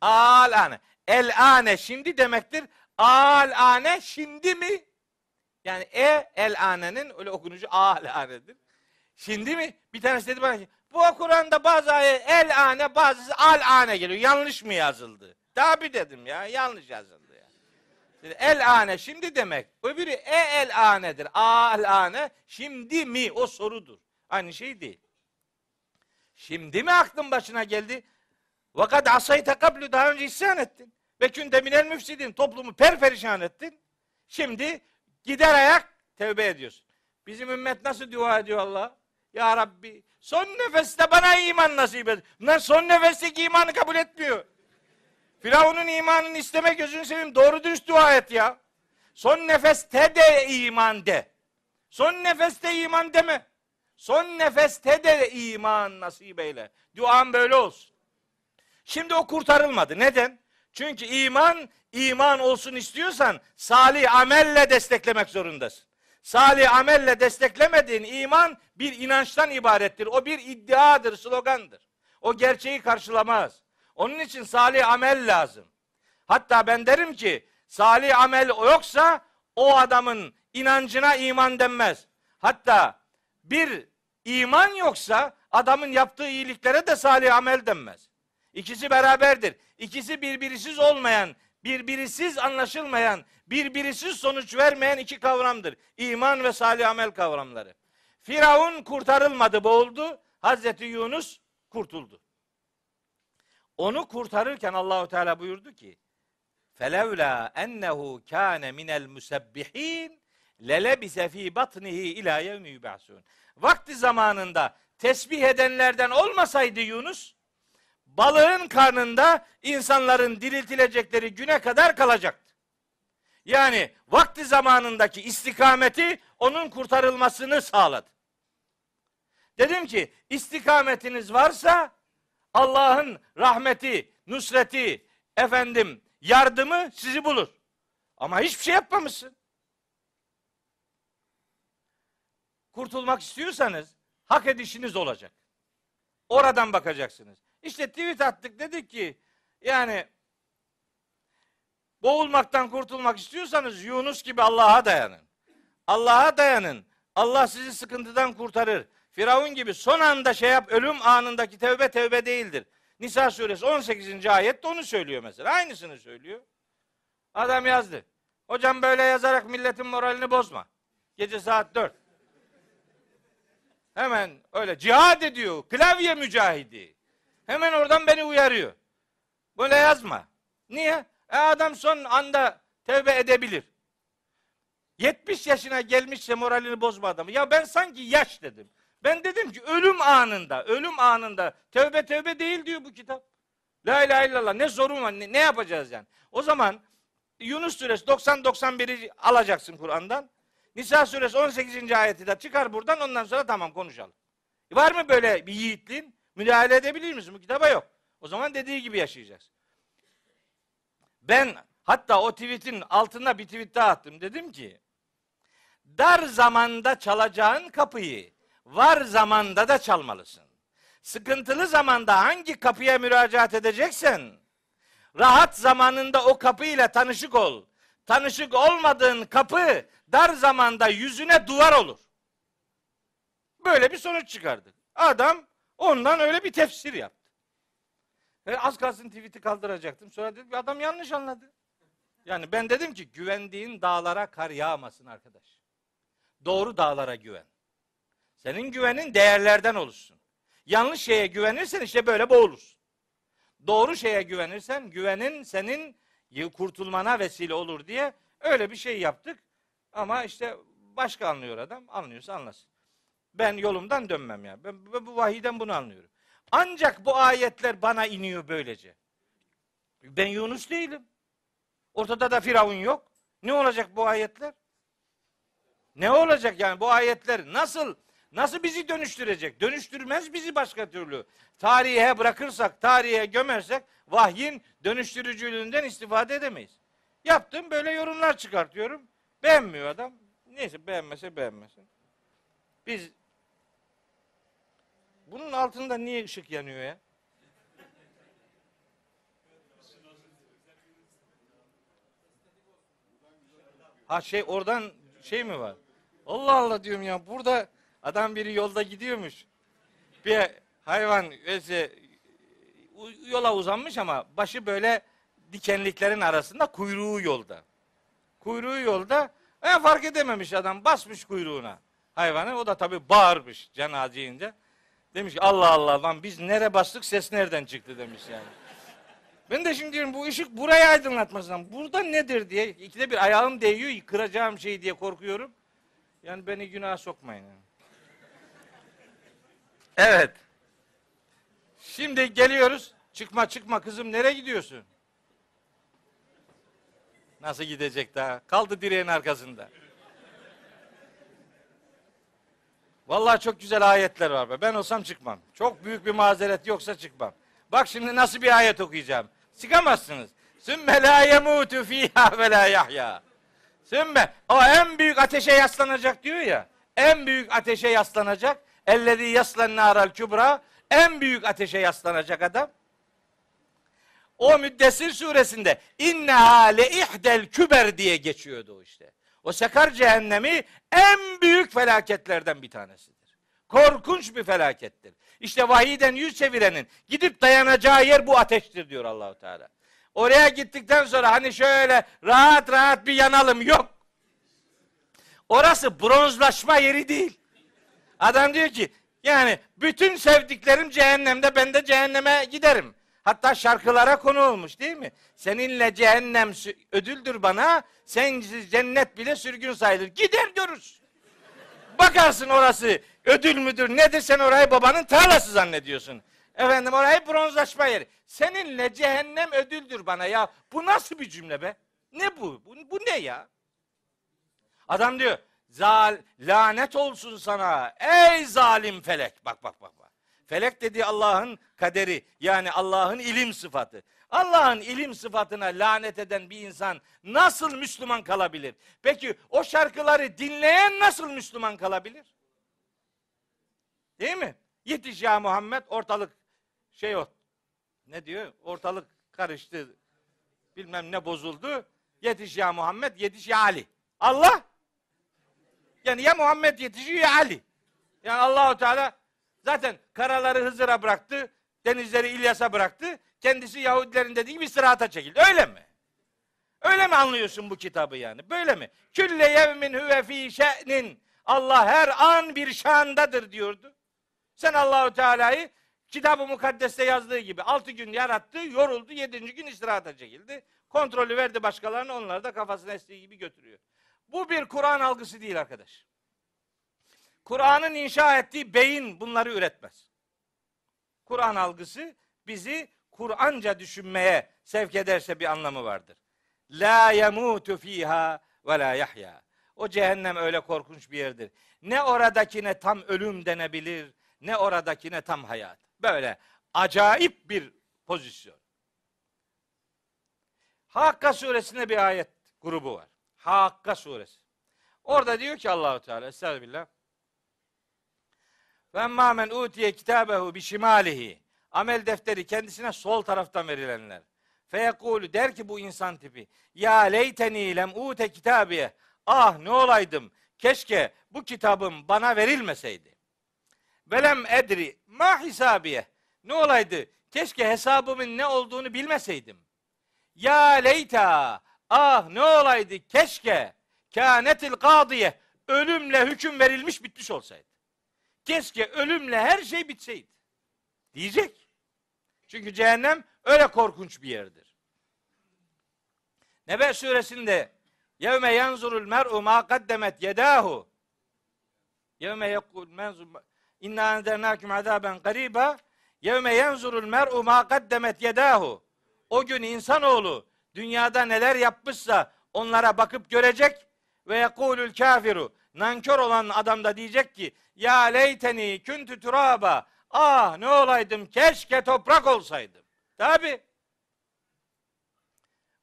Al ane. El ane şimdi demektir. Al ane şimdi mi? Yani e el anenin öyle okunuşu al anedir. Şimdi mi? Bir tanesi dedi bana bu Kur'an'da bazı ayet el ane bazısı al ane geliyor. Yanlış mı yazıldı? Tabi dedim ya yanlış yazıldı Dedi, el ane şimdi demek. Öbürü e el anedir. Al ane şimdi mi? O sorudur. Aynı şey değil. Şimdi mi aklın başına geldi? Vakat asayte kablu daha önce isyan ettin. Ve künte minel müfsidin. Toplumu perperişan ettin. Şimdi gider ayak tevbe ediyorsun. Bizim ümmet nasıl dua ediyor Allah? Ya Rabbi son nefeste bana iman nasip et. Bunlar son nefesteki imanı kabul etmiyor. Firavun'un imanını isteme gözünü seveyim. Doğru dürüst dua et ya. Son nefeste de iman de. Son nefeste iman deme. Son nefeste de iman nasip eyle. Duan böyle olsun. Şimdi o kurtarılmadı. Neden? Çünkü iman, iman olsun istiyorsan salih amelle desteklemek zorundasın. Salih amelle desteklemediğin iman bir inançtan ibarettir. O bir iddiadır, slogandır. O gerçeği karşılamaz. Onun için salih amel lazım. Hatta ben derim ki salih amel yoksa o adamın inancına iman denmez. Hatta bir iman yoksa adamın yaptığı iyiliklere de salih amel denmez. İkisi beraberdir. İkisi birbirisiz olmayan, birbirisiz anlaşılmayan, birbirisiz sonuç vermeyen iki kavramdır. İman ve salih amel kavramları. Firavun kurtarılmadı, boğuldu. Hazreti Yunus kurtuldu. Onu kurtarırken Allahu Teala buyurdu ki: "Felevla ennehu kâne minel musebbihin lelebise fî batnihi ilâ yevmi yub'asun." Vakti zamanında tesbih edenlerden olmasaydı Yunus, balığın karnında insanların diriltilecekleri güne kadar kalacaktı. Yani vakti zamanındaki istikameti onun kurtarılmasını sağladı. Dedim ki istikametiniz varsa Allah'ın rahmeti, nusreti, efendim yardımı sizi bulur. Ama hiçbir şey yapmamışsın. Kurtulmak istiyorsanız hak edişiniz olacak. Oradan bakacaksınız. İşte tweet attık dedik ki yani boğulmaktan kurtulmak istiyorsanız Yunus gibi Allah'a dayanın. Allah'a dayanın. Allah sizi sıkıntıdan kurtarır. Firavun gibi son anda şey yap, ölüm anındaki tevbe tevbe değildir. Nisa suresi 18. ayette onu söylüyor mesela. Aynısını söylüyor. Adam yazdı. Hocam böyle yazarak milletin moralini bozma. Gece saat 4. Hemen öyle cihad ediyor. Klavye mücahidi. Hemen oradan beni uyarıyor. Böyle yazma. Niye? E adam son anda tevbe edebilir. 70 yaşına gelmişse moralini bozma adamı. Ya ben sanki yaş dedim. Ben dedim ki ölüm anında, ölüm anında tövbe tövbe değil diyor bu kitap. La ilahe illallah ne sorun var ne, ne yapacağız yani? O zaman Yunus suresi 90-91'i alacaksın Kur'an'dan. Nisa suresi 18. ayeti de çıkar buradan ondan sonra tamam konuşalım. Var mı böyle bir yiğitliğin? Müdahale edebilir misin? Bu kitaba yok. O zaman dediği gibi yaşayacağız. Ben hatta o tweetin altına bir tweet daha attım. Dedim ki dar zamanda çalacağın kapıyı var zamanda da çalmalısın. Sıkıntılı zamanda hangi kapıya müracaat edeceksen rahat zamanında o kapıyla tanışık ol. Tanışık olmadığın kapı dar zamanda yüzüne duvar olur. Böyle bir sonuç çıkardı. Adam ondan öyle bir tefsir yaptı. Ve az kalsın tweet'i kaldıracaktım. Sonra dedim adam yanlış anladı. Yani ben dedim ki güvendiğin dağlara kar yağmasın arkadaş. Doğru dağlara güven. Senin güvenin değerlerden oluşsun. Yanlış şeye güvenirsen işte böyle boğulursun. Doğru şeye güvenirsen güvenin senin kurtulmana vesile olur diye öyle bir şey yaptık. Ama işte başka anlıyor adam. Anlıyorsa anlasın. Ben yolumdan dönmem ya. Ben, ben bu vahiyden bunu anlıyorum. Ancak bu ayetler bana iniyor böylece. Ben Yunus değilim. Ortada da Firavun yok. Ne olacak bu ayetler? Ne olacak yani bu ayetler nasıl nasıl bizi dönüştürecek? Dönüştürmez bizi başka türlü. Tarihe bırakırsak, tarihe gömersek vahyin dönüştürücülüğünden istifade edemeyiz. Yaptım böyle yorumlar çıkartıyorum. Beğenmiyor adam. Neyse beğenmese beğenmesin. Biz bunun altında niye ışık yanıyor ya? Ha şey oradan şey mi var? Allah Allah diyorum ya burada adam biri yolda gidiyormuş. Bir hayvan öyle yola uzanmış ama başı böyle dikenliklerin arasında kuyruğu yolda. Kuyruğu yolda e, fark edememiş adam basmış kuyruğuna hayvanı. O da tabii bağırmış can acıyınca. Demiş ki Allah Allah lan biz nere bastık ses nereden çıktı demiş yani. Ben de şimdi diyorum bu ışık burayı aydınlatmasından. Burada nedir diye. ikide bir ayağım değiyor kıracağım şey diye korkuyorum. Yani beni günaha sokmayın. Yani. Evet. Şimdi geliyoruz. Çıkma çıkma kızım nereye gidiyorsun? Nasıl gidecek daha? Kaldı direğin arkasında. Vallahi çok güzel ayetler var be. Ben olsam çıkmam. Çok büyük bir mazeret yoksa çıkmam. Bak şimdi nasıl bir ayet okuyacağım. Çıkamazsınız. Sümme la yemutu fiha ve la yahya. Sümme o en büyük ateşe yaslanacak diyor ya. En büyük ateşe yaslanacak. Ellezî yaslan naral kübra. En büyük ateşe yaslanacak adam. O Müddessir suresinde inneha le ihdel küber diye geçiyordu o işte. O sekar cehennemi en büyük felaketlerden bir tanesidir. Korkunç bir felakettir. İşte vahiyden yüz çevirenin gidip dayanacağı yer bu ateştir diyor Allahu Teala. Oraya gittikten sonra hani şöyle rahat rahat bir yanalım yok. Orası bronzlaşma yeri değil. Adam diyor ki yani bütün sevdiklerim cehennemde ben de cehenneme giderim. Hatta şarkılara konu olmuş değil mi? Seninle cehennem ödüldür bana, sen cennet bile sürgün sayılır. Gider görürüz. Bakarsın orası ödül müdür nedir sen orayı babanın tarlası zannediyorsun. Efendim orayı bronzlaşma yeri. Seninle cehennem ödüldür bana ya. Bu nasıl bir cümle be? Ne bu? Bu, bu ne ya? Adam diyor Zal, lanet olsun sana ey zalim felek. Bak bak bak. bak. Felek dediği Allah'ın kaderi yani Allah'ın ilim sıfatı. Allah'ın ilim sıfatına lanet eden bir insan nasıl Müslüman kalabilir? Peki o şarkıları dinleyen nasıl Müslüman kalabilir? Değil mi? Yetiş ya Muhammed ortalık şey o. Ne diyor? Ortalık karıştı. Bilmem ne bozuldu. Yetiş ya Muhammed, yetiş ya Ali. Allah yani ya Muhammed yetişiyor ya Ali. Yani Allahu Teala zaten karaları Hızır'a bıraktı, denizleri İlyas'a bıraktı. Kendisi Yahudilerin dediği gibi sırata çekildi. Öyle mi? Öyle mi anlıyorsun bu kitabı yani? Böyle mi? Külle yevmin huve fi şe'nin. Allah her an bir şandadır diyordu. Sen Allahu Teala'yı kitabı mukaddeste yazdığı gibi altı gün yarattı, yoruldu, yedinci gün istirahata çekildi. Kontrolü verdi başkalarına, onlar da kafasına estiği gibi götürüyor. Bu bir Kur'an algısı değil arkadaş. Kur'an'ın inşa ettiği beyin bunları üretmez. Kur'an algısı bizi Kur'anca düşünmeye sevk ederse bir anlamı vardır. La yemutu fiha ve la yahya. O cehennem öyle korkunç bir yerdir. Ne oradakine tam ölüm denebilir, ne oradakine tam hayat. Böyle acayip bir pozisyon. Hakka suresinde bir ayet grubu var. Hakka suresi. Orada diyor ki Allahu Teala estağfirullah. Ve ma men utiye kitabehu bi şimalihi. Amel defteri kendisine sol taraftan verilenler. Feyekulu der ki bu insan tipi. Ya leyteni lem ute kitabiye. Ah ne olaydım. Keşke bu kitabım bana verilmeseydi. Velem edri ma hisabiye. Ne olaydı? Keşke hesabımın ne olduğunu bilmeseydim. Ya leyta Ah ne olaydı keşke kânetil kâdiye ölümle hüküm verilmiş bitmiş olsaydı. Keşke ölümle her şey bitseydi. Diyecek. Çünkü cehennem öyle korkunç bir yerdir. Nebe suresinde yevme yanzurul mer'u ma kaddemet yedahu yevme yekul menzur inna enzernâküm azâben gariba yevme yanzurul mer'u ma kaddemet yedahu o gün insanoğlu dünyada neler yapmışsa onlara bakıp görecek ve yekulül kafiru nankör olan adam da diyecek ki ya leyteni küntü turaba ah ne olaydım keşke toprak olsaydım. Tabi.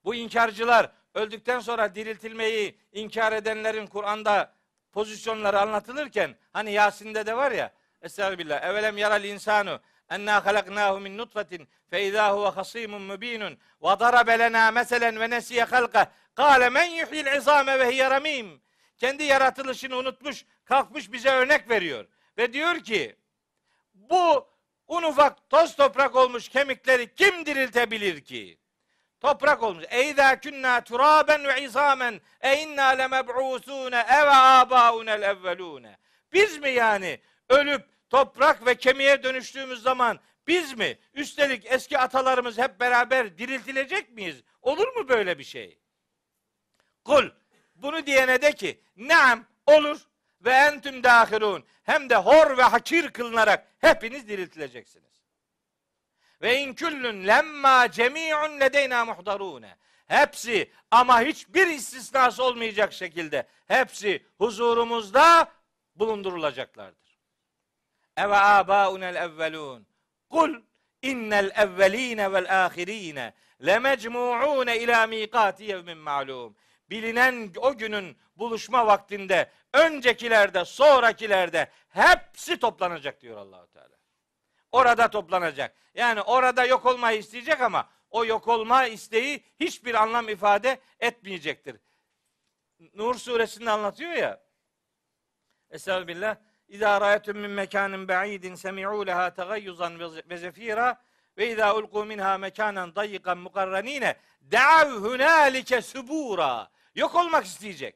Bu inkarcılar öldükten sonra diriltilmeyi inkar edenlerin Kur'an'da pozisyonları anlatılırken hani Yasin'de de var ya Estağfirullah. Evelem yaral insanu enna halaknahu min nutfetin fe izâ huve hasimun mübinun ve darabe lenâ meselen ve nesiye halka kâle men yuhyil izâme ve hiye ramim. Kendi yaratılışını unutmuş, kalkmış bize örnek veriyor. Ve diyor ki bu un ufak toz toprak olmuş kemikleri kim diriltebilir ki? Toprak olmuş. Eyza kunna turaben ve izamen e inna lemeb'usune ev abaunel evvelune. Biz mi yani ölüp toprak ve kemiğe dönüştüğümüz zaman biz mi? Üstelik eski atalarımız hep beraber diriltilecek miyiz? Olur mu böyle bir şey? Kul bunu diyene de ki naam olur ve entüm dahirun hem de hor ve hakir kılınarak hepiniz diriltileceksiniz. Ve in küllün lemma cemi'un ledeyna muhdarune. Hepsi ama hiçbir istisnası olmayacak şekilde hepsi huzurumuzda bulundurulacaklardır. Eve abaunel evvelun. Kul innel evveline vel ahirine lemecmu'une ila miqati yevmin ma'lum. Bilinen o günün buluşma vaktinde öncekilerde, sonrakilerde hepsi toplanacak diyor Allahu Teala. Orada toplanacak. Yani orada yok olmayı isteyecek ama o yok olma isteği hiçbir anlam ifade etmeyecektir. Nur suresinde anlatıyor ya. Estağfirullah. İzâ râyetun min mekânin ba'idin semi'û lehâ tegayyuzan ve zefîrâ ve izâ ulqû minhâ mekânen dayyikan mukarranîne da'av hunâlike subûrâ. Yok olmak isteyecek.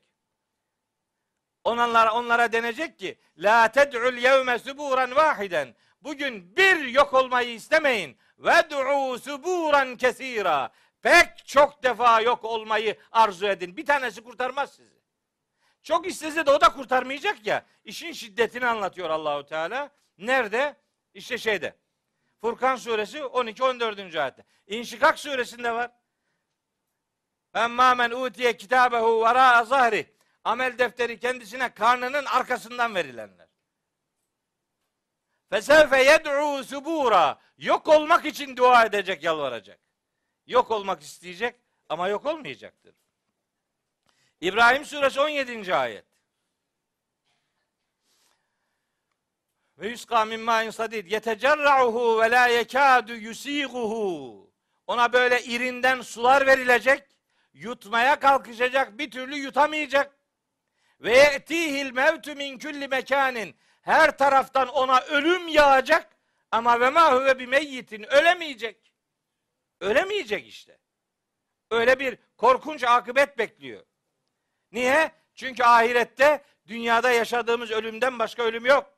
Onlara, onlara denecek ki la ted'ul yevme suburan vahiden. Bugün bir yok olmayı istemeyin. Ve du'u suburan kesira. Pek çok defa yok olmayı arzu edin. Bir tanesi kurtarmaz sizi. Çok istese de o da kurtarmayacak ya. İşin şiddetini anlatıyor Allahu Teala. Nerede? İşte şeyde. Furkan suresi 12 14. ayette. İnşikak suresinde var. Emma men utiye kitabehu vera zahri. Amel defteri kendisine karnının arkasından verilenler. Fesevfe yed'u subura. Yok olmak için dua edecek, yalvaracak. Yok olmak isteyecek ama yok olmayacaktır. İbrahim suresi 17. ayet. Ve yusqa min ma'in sadid yetecerra'uhu ve la yekadu yusighuhu. Ona böyle irinden sular verilecek, yutmaya kalkışacak, bir türlü yutamayacak. Ve ye'tihil mevtu min kulli mekanin. Her taraftan ona ölüm yağacak ama ve ma huve bi meyyitin ölemeyecek. Ölemeyecek işte. Öyle bir korkunç akıbet bekliyor. Niye? Çünkü ahirette dünyada yaşadığımız ölümden başka ölüm yok.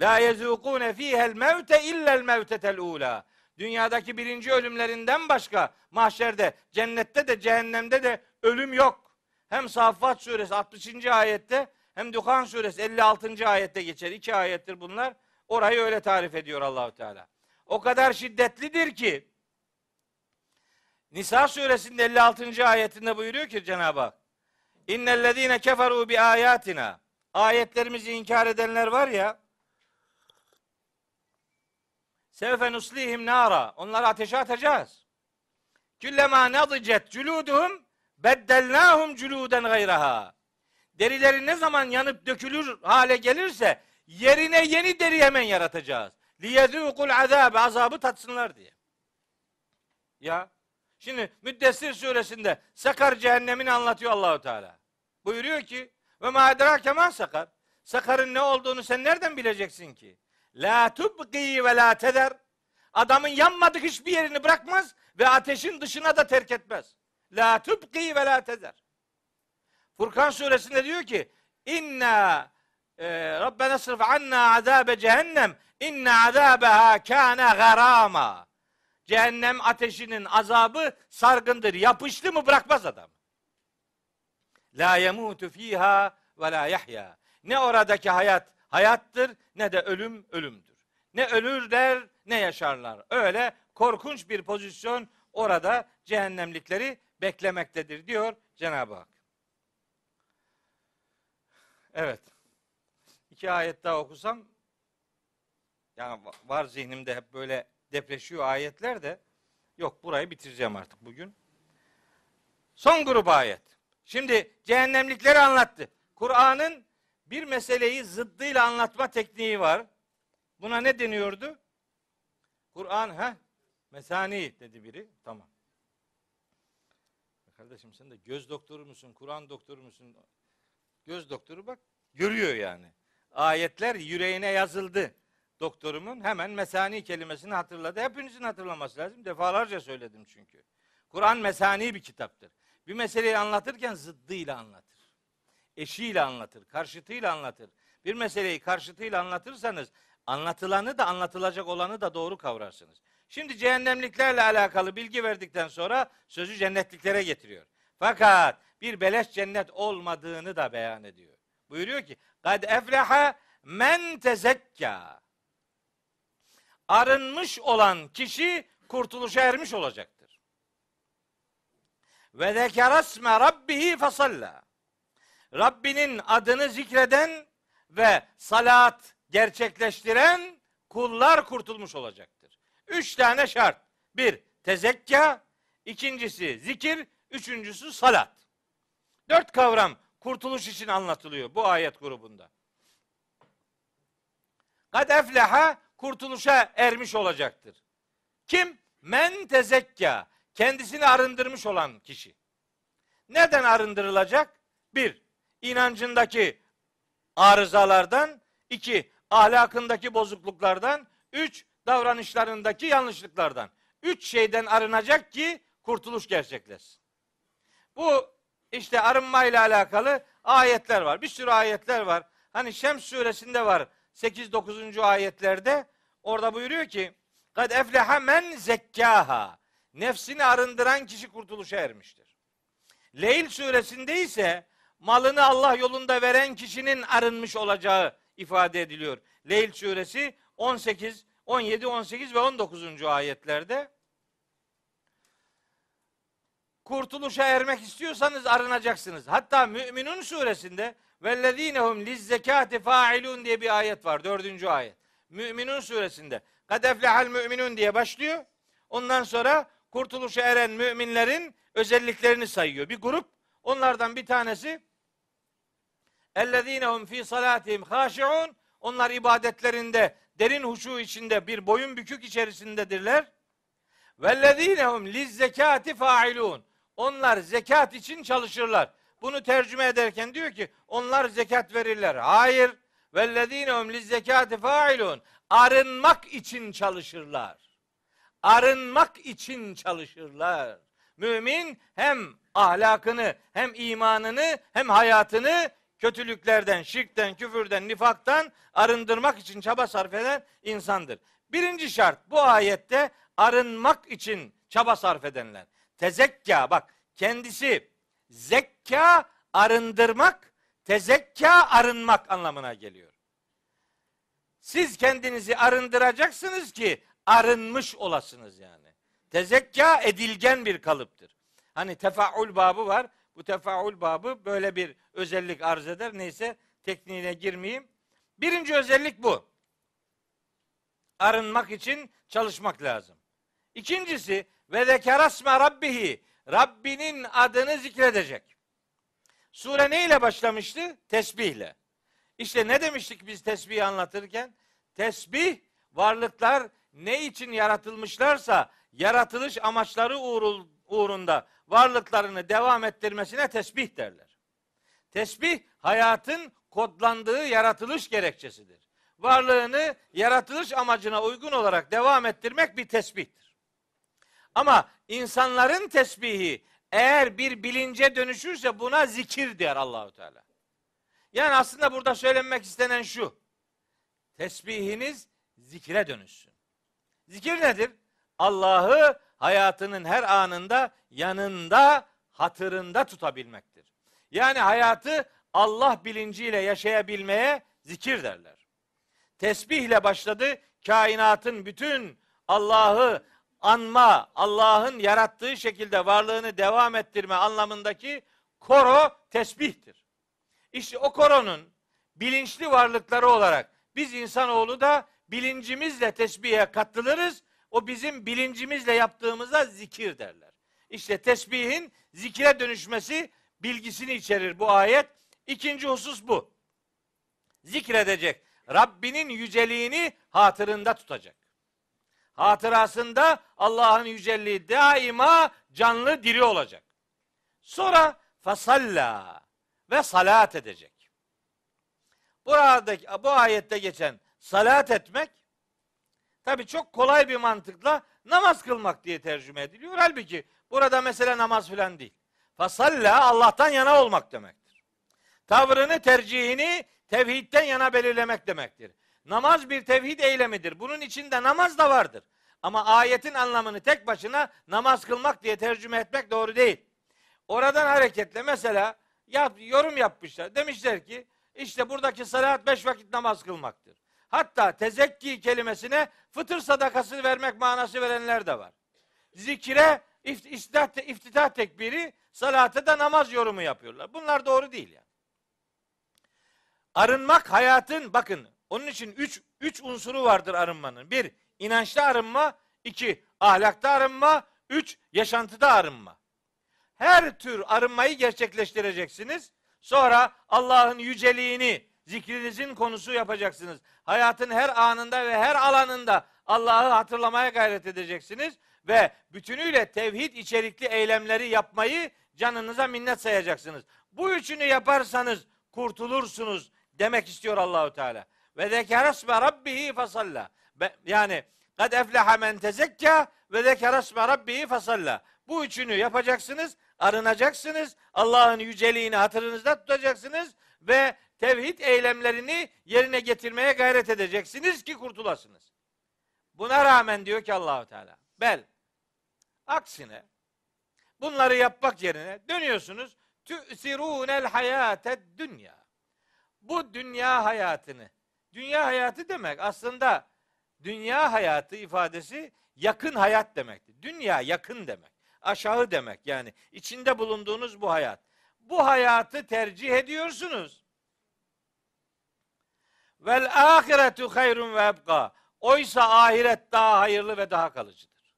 La yezukune fihel mevte illel mevtetel ula. Dünyadaki birinci ölümlerinden başka mahşerde, cennette de cehennemde de ölüm yok. Hem Saffat suresi 60. ayette hem Duhan suresi 56. ayette geçer. İki ayettir bunlar. Orayı öyle tarif ediyor Allahu Teala. O kadar şiddetlidir ki Nisa suresinin 56. ayetinde buyuruyor ki Cenab-ı Hak İnnellezîne keferû bi ayatina Ayetlerimizi inkar edenler var ya Sevfe nuslihim nara. Onları ateşe atacağız. Küllema nadicet culuduhum beddelnahum culuden gayraha. Derileri ne zaman yanıp dökülür hale gelirse yerine yeni deri hemen yaratacağız. Liyezûkul azâbe azabı tatsınlar diye. Ya şimdi Müddessir suresinde Sakar cehennemini anlatıyor Allahu Teala. Buyuruyor ki ve ma edrake sakar. Sakarın ne olduğunu sen nereden bileceksin ki? La tubqi ve la teder. Adamın yanmadık hiçbir yerini bırakmaz ve ateşin dışına da terk etmez. la tubqi ve la tezer. Furkan suresinde diyor ki inna e, Rabbena sırf anna azabe cehennem inna azabeha kana garama. Cehennem ateşinin azabı sargındır. Yapıştı mı bırakmaz adam. La yemutu fiha ve la yahya. Ne oradaki hayat hayattır ne de ölüm ölümdür. Ne ölürler ne yaşarlar. Öyle korkunç bir pozisyon orada cehennemlikleri beklemektedir diyor Cenab-ı Hak. Evet. İki ayet daha okusam yani var zihnimde hep böyle depreşiyor ayetler de yok burayı bitireceğim artık bugün. Son grup ayet. Şimdi cehennemlikleri anlattı. Kur'an'ın bir meseleyi zıddıyla anlatma tekniği var. Buna ne deniyordu? Kur'an ha? Mesani dedi biri. Tamam. Kardeşim sen de göz doktoru musun? Kur'an doktoru musun? Göz doktoru bak görüyor yani. Ayetler yüreğine yazıldı. Doktorumun hemen mesani kelimesini hatırladı. Hepinizin hatırlaması lazım. Defalarca söyledim çünkü. Kur'an mesani bir kitaptır. Bir meseleyi anlatırken zıddıyla anlatır. Eşiyle anlatır, karşıtıyla anlatır. Bir meseleyi karşıtıyla anlatırsanız anlatılanı da anlatılacak olanı da doğru kavrarsınız. Şimdi cehennemliklerle alakalı bilgi verdikten sonra sözü cennetliklere getiriyor. Fakat bir beleş cennet olmadığını da beyan ediyor. Buyuruyor ki kad efleha men tezekka. Arınmış olan kişi kurtuluşa ermiş olacaktır. Ve zekerasme rabbihi fasalla. Rabbinin adını zikreden ve salat gerçekleştiren kullar kurtulmuş olacaktır. Üç tane şart. Bir, tezekka. ikincisi zikir. Üçüncüsü salat. Dört kavram kurtuluş için anlatılıyor bu ayet grubunda. Kad efleha kurtuluşa ermiş olacaktır. Kim? Men tezekka. Kendisini arındırmış olan kişi. Neden arındırılacak? Bir, inancındaki arızalardan. iki ahlakındaki bozukluklardan. Üç, davranışlarındaki yanlışlıklardan. Üç şeyden arınacak ki kurtuluş gerçekleşsin. Bu işte arınma ile alakalı ayetler var. Bir sürü ayetler var. Hani Şems suresinde var. 8-9. ayetlerde orada buyuruyor ki kad efleha men zekkaha nefsini arındıran kişi kurtuluşa ermiştir. Leyl suresinde ise malını Allah yolunda veren kişinin arınmış olacağı ifade ediliyor. Leyl suresi 18, 17, 18 ve 19. ayetlerde kurtuluşa ermek istiyorsanız arınacaksınız. Hatta Müminun suresinde vellezinehum lizzekati failun diye bir ayet var. Dördüncü ayet. Müminun suresinde kad eflehal müminun diye başlıyor. Ondan sonra kurtuluşa eren müminlerin özelliklerini sayıyor. Bir grup onlardan bir tanesi ellezinehum fi salatihim haşiun onlar ibadetlerinde derin huşu içinde bir boyun bükük içerisindedirler. Vellezinehum lizzekati failun onlar zekat için çalışırlar. Bunu tercüme ederken diyor ki onlar zekat verirler. Hayır. Vellezinehum lizzekati failun. Arınmak için çalışırlar. Arınmak için çalışırlar. Mümin hem ahlakını, hem imanını, hem hayatını kötülüklerden, şirkten, küfürden, nifaktan arındırmak için çaba sarf eden insandır. Birinci şart bu ayette arınmak için çaba sarf edenler. Tezekka bak kendisi zekka arındırmak, tezekka arınmak anlamına geliyor. Siz kendinizi arındıracaksınız ki arınmış olasınız yani. Tezekka edilgen bir kalıptır. Hani tefaul babı var. Bu tefaul babı böyle bir özellik arz eder. Neyse tekniğine girmeyeyim. Birinci özellik bu. Arınmak için çalışmak lazım. İkincisi ve zekerasme rabbihi Rabbinin adını zikredecek. Sure ne ile başlamıştı? Tesbihle. İşte ne demiştik biz tesbihi anlatırken? Tesbih varlıklar ne için yaratılmışlarsa yaratılış amaçları uğrunda varlıklarını devam ettirmesine tesbih derler. Tesbih hayatın kodlandığı yaratılış gerekçesidir. Varlığını yaratılış amacına uygun olarak devam ettirmek bir tesbihtir. Ama insanların tesbihi eğer bir bilince dönüşürse buna zikir der Allahu Teala. Yani aslında burada söylenmek istenen şu. Tesbihiniz zikre dönüşsün. Zikir nedir? Allah'ı hayatının her anında yanında, hatırında tutabilmektir. Yani hayatı Allah bilinciyle yaşayabilmeye zikir derler. Tesbihle başladı. Kainatın bütün Allah'ı anma, Allah'ın yarattığı şekilde varlığını devam ettirme anlamındaki koro tesbihtir. İşte o koronun bilinçli varlıkları olarak biz insanoğlu da bilincimizle tesbihe katılırız. O bizim bilincimizle yaptığımıza zikir derler. İşte tesbihin zikre dönüşmesi bilgisini içerir bu ayet. İkinci husus bu. Zikredecek. Rabbinin yüceliğini hatırında tutacak. Hatırasında Allah'ın yüceliği daima canlı diri olacak. Sonra fasalla ve salat edecek. Buradaki bu ayette geçen salat etmek tabi çok kolay bir mantıkla namaz kılmak diye tercüme ediliyor. Halbuki burada mesele namaz filan değil. Fasalla Allah'tan yana olmak demektir. Tavrını, tercihini tevhidden yana belirlemek demektir. Namaz bir tevhid eylemidir. Bunun içinde namaz da vardır. Ama ayetin anlamını tek başına namaz kılmak diye tercüme etmek doğru değil. Oradan hareketle mesela yap, yorum yapmışlar. Demişler ki işte buradaki salat beş vakit namaz kılmaktır. Hatta tezekki kelimesine fıtır sadakası vermek manası verenler de var. Zikire iftitah, iftitah tekbiri salata da namaz yorumu yapıyorlar. Bunlar doğru değil yani. Arınmak hayatın bakın onun için üç, üç unsuru vardır arınmanın. Bir, inançta arınma. iki ahlakta arınma. Üç, yaşantıda arınma. Her tür arınmayı gerçekleştireceksiniz. Sonra Allah'ın yüceliğini zikrinizin konusu yapacaksınız. Hayatın her anında ve her alanında Allah'ı hatırlamaya gayret edeceksiniz ve bütünüyle tevhid içerikli eylemleri yapmayı canınıza minnet sayacaksınız. Bu üçünü yaparsanız kurtulursunuz demek istiyor Allahu Teala. Ve zekeresme rabbihi fasalla. Yani kad efleha men tezekka ve zekeresme rabbihi fasalla. Bu üçünü yapacaksınız, arınacaksınız, Allah'ın yüceliğini hatırınızda tutacaksınız ve tevhid eylemlerini yerine getirmeye gayret edeceksiniz ki kurtulasınız. Buna rağmen diyor ki Allahu Teala. Bel. Aksine bunları yapmak yerine dönüyorsunuz. Tü'sirûnel hayâted dünya. Bu dünya hayatını. Dünya hayatı demek aslında dünya hayatı ifadesi yakın hayat demektir. Dünya yakın demek. Aşağı demek yani. içinde bulunduğunuz bu hayat. Bu hayatı tercih ediyorsunuz. Vel ahiretu hayrun ve ebqa. Oysa ahiret daha hayırlı ve daha kalıcıdır.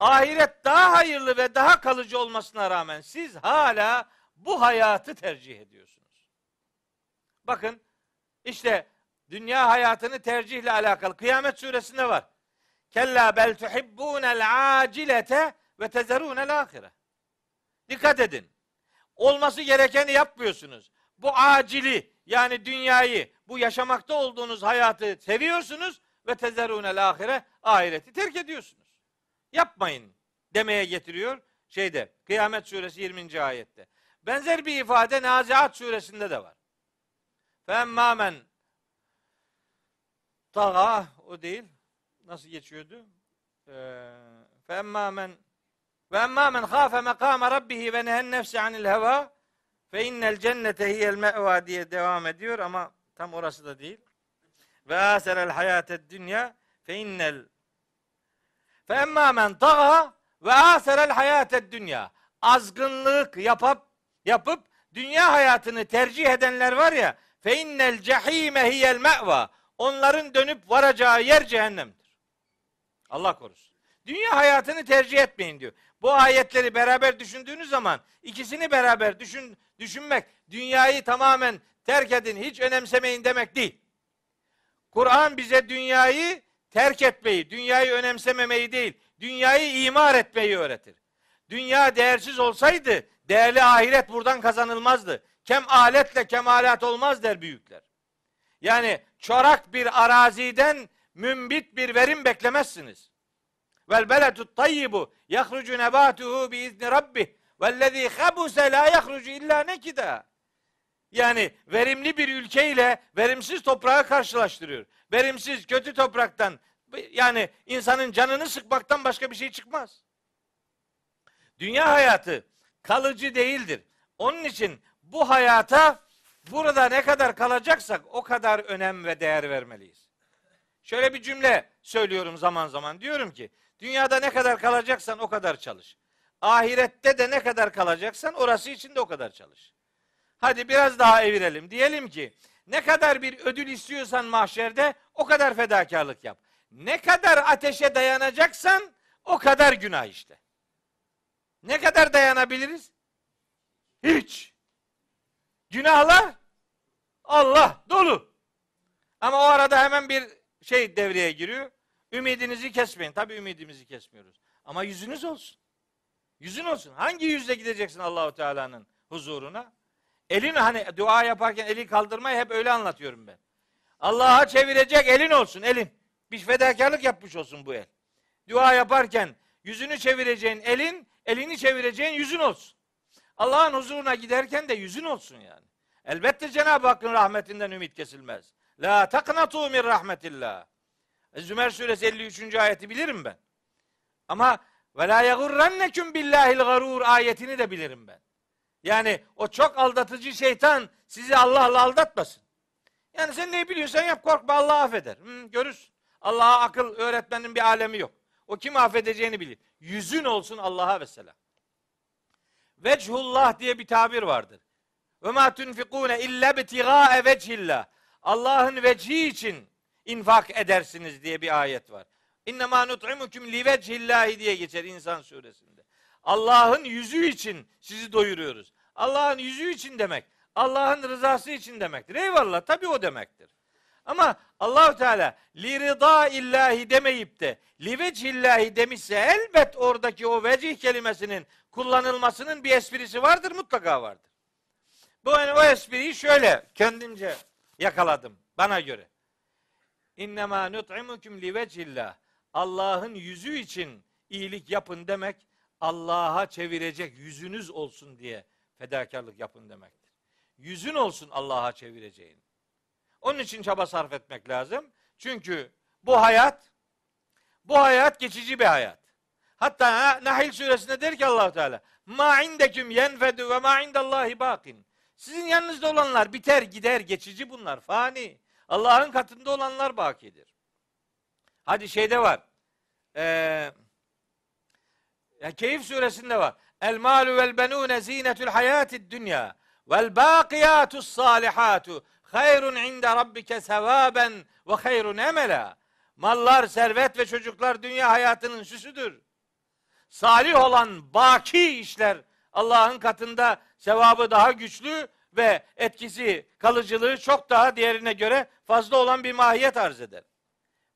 Ahiret daha hayırlı ve daha kalıcı olmasına rağmen siz hala bu hayatı tercih ediyorsunuz. Bakın işte dünya hayatını tercihle alakalı Kıyamet suresinde var. Kella bel tuhibbunel acilete ve tezerunel ahire. Dikkat edin. Olması gerekeni yapmıyorsunuz. Bu acili yani dünyayı, bu yaşamakta olduğunuz hayatı seviyorsunuz ve tezerunel ahire ahireti terk ediyorsunuz. Yapmayın demeye getiriyor şeyde Kıyamet suresi 20. ayette. Benzer bir ifade Naziat suresinde de var. Femmamen taga o değil. Nasıl geçiyordu? Femmamen ve emmâ men khâfe mekâme rabbihi ve nehen nefsi anil heva fe innel cennete hiyel me'va diye devam ediyor ama tam orası da değil. Ve aserel hayated dünya fe innel fe emmâ men taga ve aserel hayated dünya azgınlık yapıp yapıp dünya hayatını tercih edenler var ya fe innel cehime hiyel me'va onların dönüp varacağı yer cehennemdir. Allah korusun. Dünya hayatını tercih etmeyin diyor. Bu ayetleri beraber düşündüğünüz zaman ikisini beraber düşün, düşünmek dünyayı tamamen terk edin, hiç önemsemeyin demek değil. Kur'an bize dünyayı terk etmeyi, dünyayı önemsememeyi değil, dünyayı imar etmeyi öğretir. Dünya değersiz olsaydı değerli ahiret buradan kazanılmazdı. Kem aletle kemalat olmaz der büyükler. Yani çorak bir araziden mümbit bir verim beklemezsiniz. Vel beletut tayyibu yahrucu nebatuhu bi izni rabbih Vellezî habuse la yahrucu illa nekida. Yani verimli bir ülke ile verimsiz toprağı karşılaştırıyor. Verimsiz, kötü topraktan yani insanın canını sıkmaktan başka bir şey çıkmaz. Dünya hayatı kalıcı değildir. Onun için bu hayata burada ne kadar kalacaksak o kadar önem ve değer vermeliyiz. Şöyle bir cümle söylüyorum zaman zaman. Diyorum ki dünyada ne kadar kalacaksan o kadar çalış. Ahirette de ne kadar kalacaksan orası için de o kadar çalış. Hadi biraz daha evirelim. Diyelim ki ne kadar bir ödül istiyorsan mahşerde o kadar fedakarlık yap. Ne kadar ateşe dayanacaksan o kadar günah işte. Ne kadar dayanabiliriz? Hiç. Günahlar Allah dolu. Ama o arada hemen bir şey devreye giriyor. Ümidinizi kesmeyin. Tabii ümidimizi kesmiyoruz. Ama yüzünüz olsun. Yüzün olsun. Hangi yüzle gideceksin Allahu Teala'nın huzuruna? Elin hani dua yaparken eli kaldırmayı hep öyle anlatıyorum ben. Allah'a çevirecek elin olsun elin. Bir fedakarlık yapmış olsun bu el. Dua yaparken yüzünü çevireceğin elin, elini çevireceğin yüzün olsun. Allah'ın huzuruna giderken de yüzün olsun yani. Elbette Cenab-ı Hakk'ın rahmetinden ümit kesilmez. La taknatu min rahmetillah. Zümer suresi 53. ayeti bilirim ben. Ama ve la yagurrannekum billahil garur ayetini de bilirim ben. Yani o çok aldatıcı şeytan sizi Allah'la aldatmasın. Yani sen ne biliyorsan yap korkma Allah affeder. Hı, görürsün. Allah'a akıl öğretmenin bir alemi yok. O kim affedeceğini bilir. Yüzün olsun Allah'a mesela. Vechullah diye bir tabir vardır. Ve ma tunfikune illa bitigâe vechillah. Allah'ın vecihi için infak edersiniz diye bir ayet var. İnne ma nut'imukum li diye geçer İnsan suresinde. Allah'ın yüzü için sizi doyuruyoruz. Allah'ın yüzü için demek. Allah'ın rızası için demektir. Eyvallah tabii o demektir. Ama Allahu Teala li rıda illahi demeyip de li vecihillahi demişse elbet oradaki o vecih kelimesinin kullanılmasının bir esprisi vardır mutlaka vardır. Bu yani o espriyi şöyle kendimce yakaladım bana göre. İnnemâ nut'imukum li vecihillah. Allah'ın yüzü için iyilik yapın demek Allah'a çevirecek yüzünüz olsun diye fedakarlık yapın demektir. Yüzün olsun Allah'a çevireceğin. Onun için çaba sarf etmek lazım. Çünkü bu hayat bu hayat geçici bir hayat. Hatta Nahil suresinde der ki allah Teala ma indeküm yenfedu ve ma indallahi bakin. Sizin yanınızda olanlar biter gider geçici bunlar fani. Allah'ın katında olanlar bakidir. Hadi şeyde var. Ee, ya Keyif suresinde var. El malu vel benune zinetül hayatid dünya vel bakiyatus salihatu hayrun inde rabbike sevaben ve hayrun emela. Mallar, servet ve çocuklar dünya hayatının süsüdür. Salih olan baki işler Allah'ın katında sevabı daha güçlü ve etkisi, kalıcılığı çok daha diğerine göre fazla olan bir mahiyet arz eder.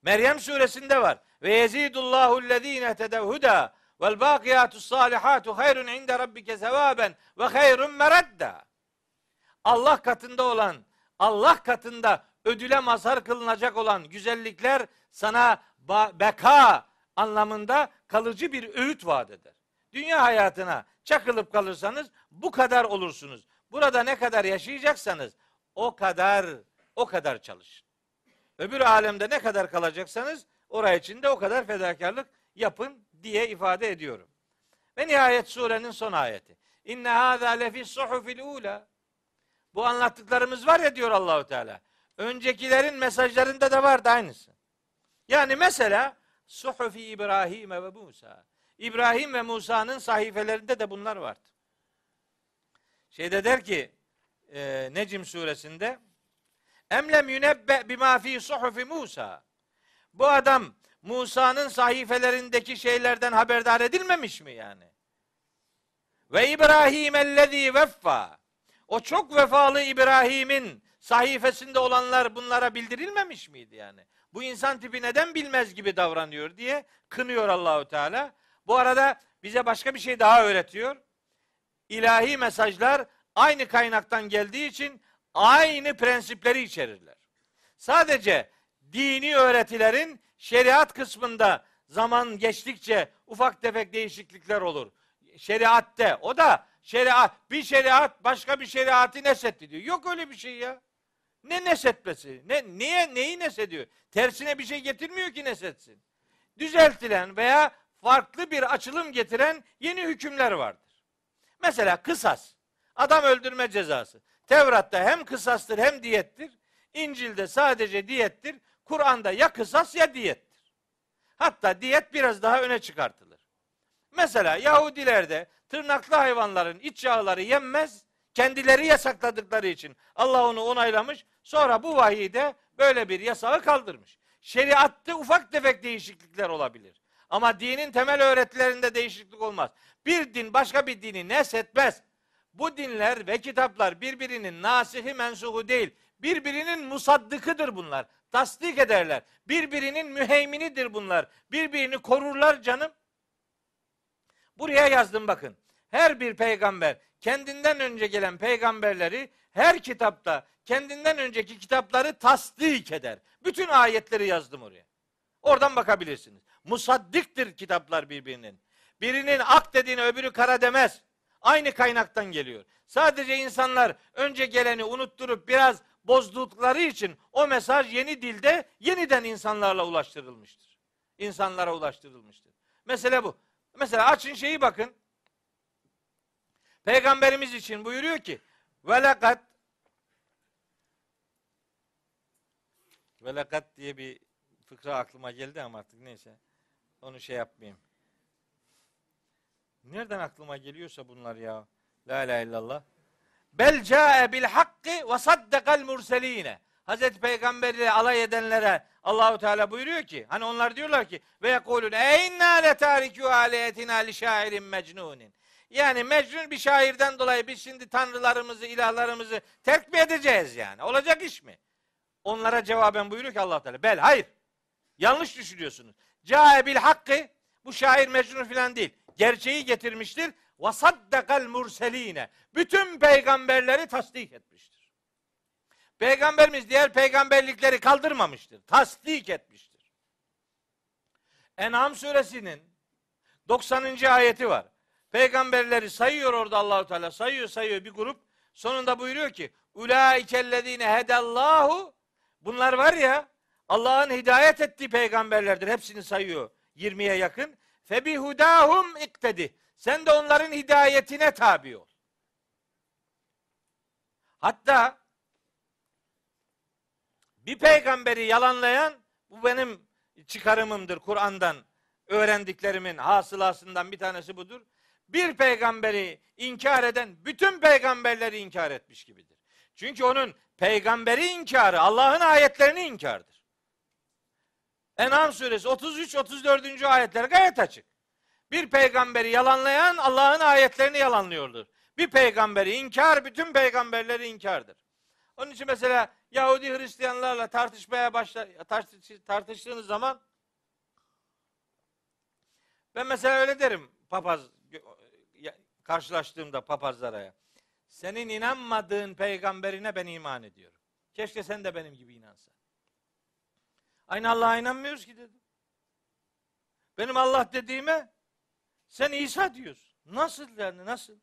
Meryem suresinde var. Ve yezidullahu lezine tedevhuda vel bakiyatus salihatu hayrun inde rabbike sevaben ve hayrun meradda. Allah katında olan, Allah katında ödüle mazhar kılınacak olan güzellikler sana beka anlamında kalıcı bir öğüt vaat eder. Dünya hayatına çakılıp kalırsanız bu kadar olursunuz. Burada ne kadar yaşayacaksanız o kadar o kadar çalışın. Öbür alemde ne kadar kalacaksanız oraya için de o kadar fedakarlık yapın diye ifade ediyorum. Ve nihayet surenin son ayeti. İnne hâzâ lefi suhufil ula. Bu anlattıklarımız var ya diyor Allahu Teala. Öncekilerin mesajlarında da vardı aynısı. Yani mesela Suhufi İbrahim ve Musa. İbrahim ve Musa'nın sahifelerinde de bunlar vardı. Şeyde der ki e, Necim suresinde Emlem yunebbe bima fi suhufi Musa. Bu adam Musa'nın sahifelerindeki şeylerden haberdar edilmemiş mi yani? Ve İbrahim ellezî veffa. O çok vefalı İbrahim'in sahifesinde olanlar bunlara bildirilmemiş miydi yani? Bu insan tipi neden bilmez gibi davranıyor diye kınıyor Allahu Teala. Bu arada bize başka bir şey daha öğretiyor. İlahi mesajlar aynı kaynaktan geldiği için aynı prensipleri içerirler. Sadece dini öğretilerin şeriat kısmında zaman geçtikçe ufak tefek değişiklikler olur. şeriatte. O da şeriat bir şeriat başka bir şeriatı nesetti diyor. Yok öyle bir şey ya. Ne nesetmesi? Ne niye neyi nesediyor? Tersine bir şey getirmiyor ki nesetsin. Düzeltilen veya farklı bir açılım getiren yeni hükümler vardır. Mesela kısas. Adam öldürme cezası. Tevrat'ta hem kısastır hem diyettir. İncil'de sadece diyettir. Kur'an'da ya kısas ya diyettir. Hatta diyet biraz daha öne çıkartılır. Mesela Yahudilerde tırnaklı hayvanların iç yağları yenmez. Kendileri yasakladıkları için Allah onu onaylamış. Sonra bu vahiyde böyle bir yasağı kaldırmış. Şeriatte ufak tefek değişiklikler olabilir. Ama dinin temel öğretilerinde değişiklik olmaz. Bir din başka bir dini nesetmez. Bu dinler ve kitaplar birbirinin nasihi mensuhu değil. Birbirinin musaddıkıdır bunlar. Tasdik ederler. Birbirinin müheyminidir bunlar. Birbirini korurlar canım. Buraya yazdım bakın. Her bir peygamber kendinden önce gelen peygamberleri her kitapta kendinden önceki kitapları tasdik eder. Bütün ayetleri yazdım oraya. Oradan bakabilirsiniz. Musaddiktir kitaplar birbirinin. Birinin ak dediğine öbürü kara demez. Aynı kaynaktan geliyor. Sadece insanlar önce geleni unutturup biraz bozdukları için o mesaj yeni dilde yeniden insanlarla ulaştırılmıştır. İnsanlara ulaştırılmıştır. Mesele bu. Mesela açın şeyi bakın. Peygamberimiz için buyuruyor ki velakat velakat diye bir fıkra aklıma geldi ama artık neyse. Onu şey yapmayayım. Nereden aklıma geliyorsa bunlar ya. La ilahe illallah. Bel ca'e bil hakkı ve saddakal murseline. Hazreti Peygamber ile alay edenlere Allahu Teala buyuruyor ki hani onlar diyorlar ki ve yekulun eyna le tariku aliyetina li şairin mecnunin. Yani mecnun bir şairden dolayı biz şimdi tanrılarımızı, ilahlarımızı terk mi edeceğiz yani? Olacak iş mi? Onlara cevaben buyuruyor ki Allah Teala. Bel hayır. Yanlış düşünüyorsunuz. Ca'e bil hakkı bu şair mecnun filan değil. Gerçeği getirmiştir. Ve saddakal murseline. Bütün peygamberleri tasdik etmiştir. Peygamberimiz diğer peygamberlikleri kaldırmamıştır. Tasdik etmiştir. En'am suresinin 90. ayeti var. Peygamberleri sayıyor orada Allahu Teala. Sayıyor sayıyor bir grup. Sonunda buyuruyor ki Ulaikellezine hedallahu Bunlar var ya Allah'ın hidayet ettiği peygamberlerdir. Hepsini sayıyor. 20'ye yakın. Febihudahum iktedi. Sen de onların hidayetine tabi ol. Hatta bir peygamberi yalanlayan bu benim çıkarımımdır Kur'an'dan öğrendiklerimin hasılasından bir tanesi budur. Bir peygamberi inkar eden bütün peygamberleri inkar etmiş gibidir. Çünkü onun peygamberi inkarı Allah'ın ayetlerini inkardır. En'am suresi 33 34. ayetler gayet açık. Bir peygamberi yalanlayan Allah'ın ayetlerini yalanlıyordur. Bir peygamberi inkar bütün peygamberleri inkardır. Onun için mesela Yahudi Hristiyanlarla tartışmaya başla tartış, tartıştığınız zaman ben mesela öyle derim papaz karşılaştığımda papazlara. Senin inanmadığın peygamberine ben iman ediyorum. Keşke sen de benim gibi inansan. Aynı Allah'a inanmıyoruz ki dedim. Benim Allah dediğime sen İsa diyorsun. Nasıl yani nasıl?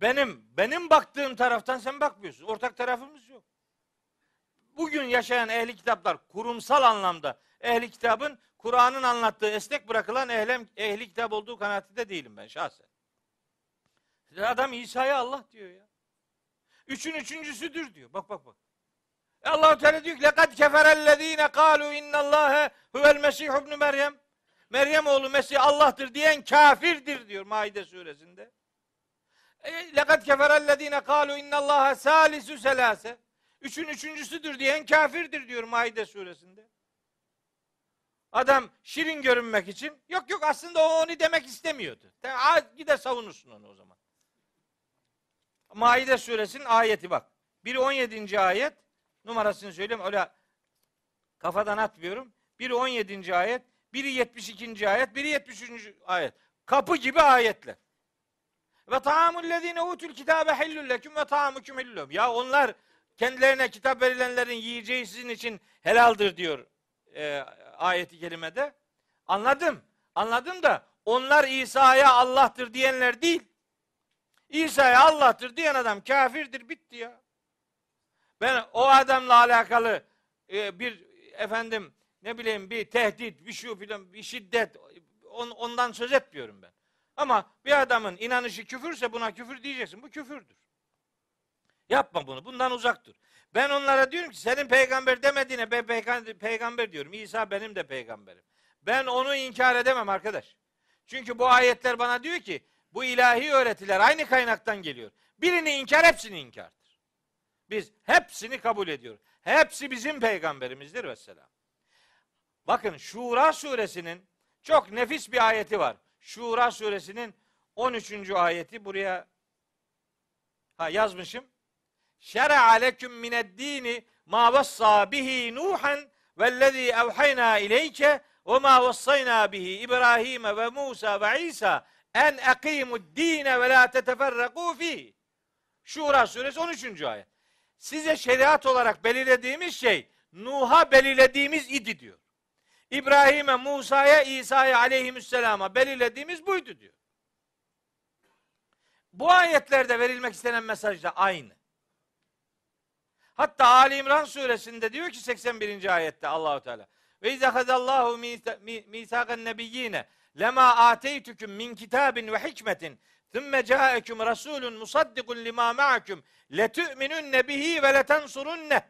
Benim benim baktığım taraftan sen bakmıyorsun. Ortak tarafımız yok. Bugün yaşayan ehli kitaplar kurumsal anlamda ehli kitabın Kur'an'ın anlattığı esnek bırakılan ehlem, ehli kitap olduğu kanaatinde değilim ben şahsen. Adam İsa'ya Allah diyor ya. Üçün üçüncüsüdür diyor. Bak bak bak. Allah Teala diyor ki lekad keferellezine kalu innallâhe huvel mesih ibn Meryem. Meryem oğlu Mesih Allah'tır diyen kafirdir diyor Maide suresinde. E, lekad keferellezine kalu innallâhe salisu selase. Üçün üçüncüsüdür diyen kafirdir diyor Maide suresinde. Adam şirin görünmek için yok yok aslında o onu demek istemiyordu. Gider savunursun onu o zaman. Maide suresinin ayeti bak. Biri 17. ayet numarasını söyleyeyim öyle kafadan atmıyorum. Biri 17. ayet, biri 72. ayet, biri 73. ayet. Kapı gibi ayetler. Ve taamul lezine utul kitabe hillul leküm ve taamukum hillum. Ya onlar kendilerine kitap verilenlerin yiyeceği sizin için helaldir diyor e, ayeti kerimede. Anladım. Anladım da onlar İsa'ya Allah'tır diyenler değil. İsa'ya Allah'tır diyen adam kafirdir bitti ya. Ben o adamla alakalı e, bir efendim ne bileyim bir tehdit, bir şu filan, bir şiddet on, ondan söz etmiyorum ben. Ama bir adamın inanışı küfürse buna küfür diyeceksin. Bu küfürdür. Yapma bunu. Bundan uzak dur. Ben onlara diyorum ki senin peygamber demediğine ben peygamber, peygamber diyorum. İsa benim de peygamberim. Ben onu inkar edemem arkadaş. Çünkü bu ayetler bana diyor ki bu ilahi öğretiler aynı kaynaktan geliyor. Birini inkar hepsini inkardır. Biz hepsini kabul ediyoruz. Hepsi bizim peygamberimizdir vesselam. Bakın Şura suresinin çok nefis bir ayeti var. Şura suresinin 13. ayeti buraya ha yazmışım. Şer'a leküm mined dini ma vassa bihi Nuhan vellezî evhayna ileyke ve ma vassayna bihi İbrahim ve Musa ve İsa en ekimud dine ve la teteferrakû fihi. Şura suresi 13. ayet. Size şeriat olarak belirlediğimiz şey Nuh'a belirlediğimiz idi diyor. İbrahim'e, Musa'ya, İsa'ya aleyhisselama belirlediğimiz buydu diyor. Bu ayetlerde verilmek istenen mesaj da aynı. Hatta Ali İmran suresinde diyor ki 81. ayette Allahu Teala ve izâ hazallahu mîsâkan nebiyyîne lema ateytüküm min kitabin ve hikmetin ثُمَّ جَاءَكُمْ رَسُولٌ مُصَدِّقٌ لِمَا مَعَكُمْ لَتُؤْمِنُنَّ بِهِ وَلَتَنْصُرُنَّ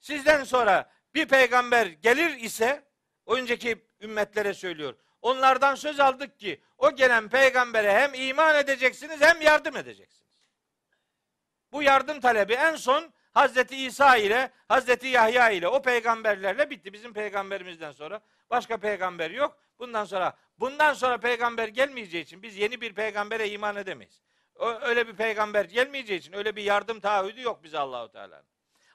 Sizden sonra bir peygamber gelir ise önceki ümmetlere söylüyor. Onlardan söz aldık ki o gelen peygambere hem iman edeceksiniz hem yardım edeceksiniz. Bu yardım talebi en son Hazreti İsa ile Hazreti Yahya ile o peygamberlerle bitti. Bizim peygamberimizden sonra başka peygamber yok. Bundan sonra bundan sonra peygamber gelmeyeceği için biz yeni bir peygambere iman edemeyiz. Öyle bir peygamber gelmeyeceği için öyle bir yardım taahhüdü yok bize Allahu Teala.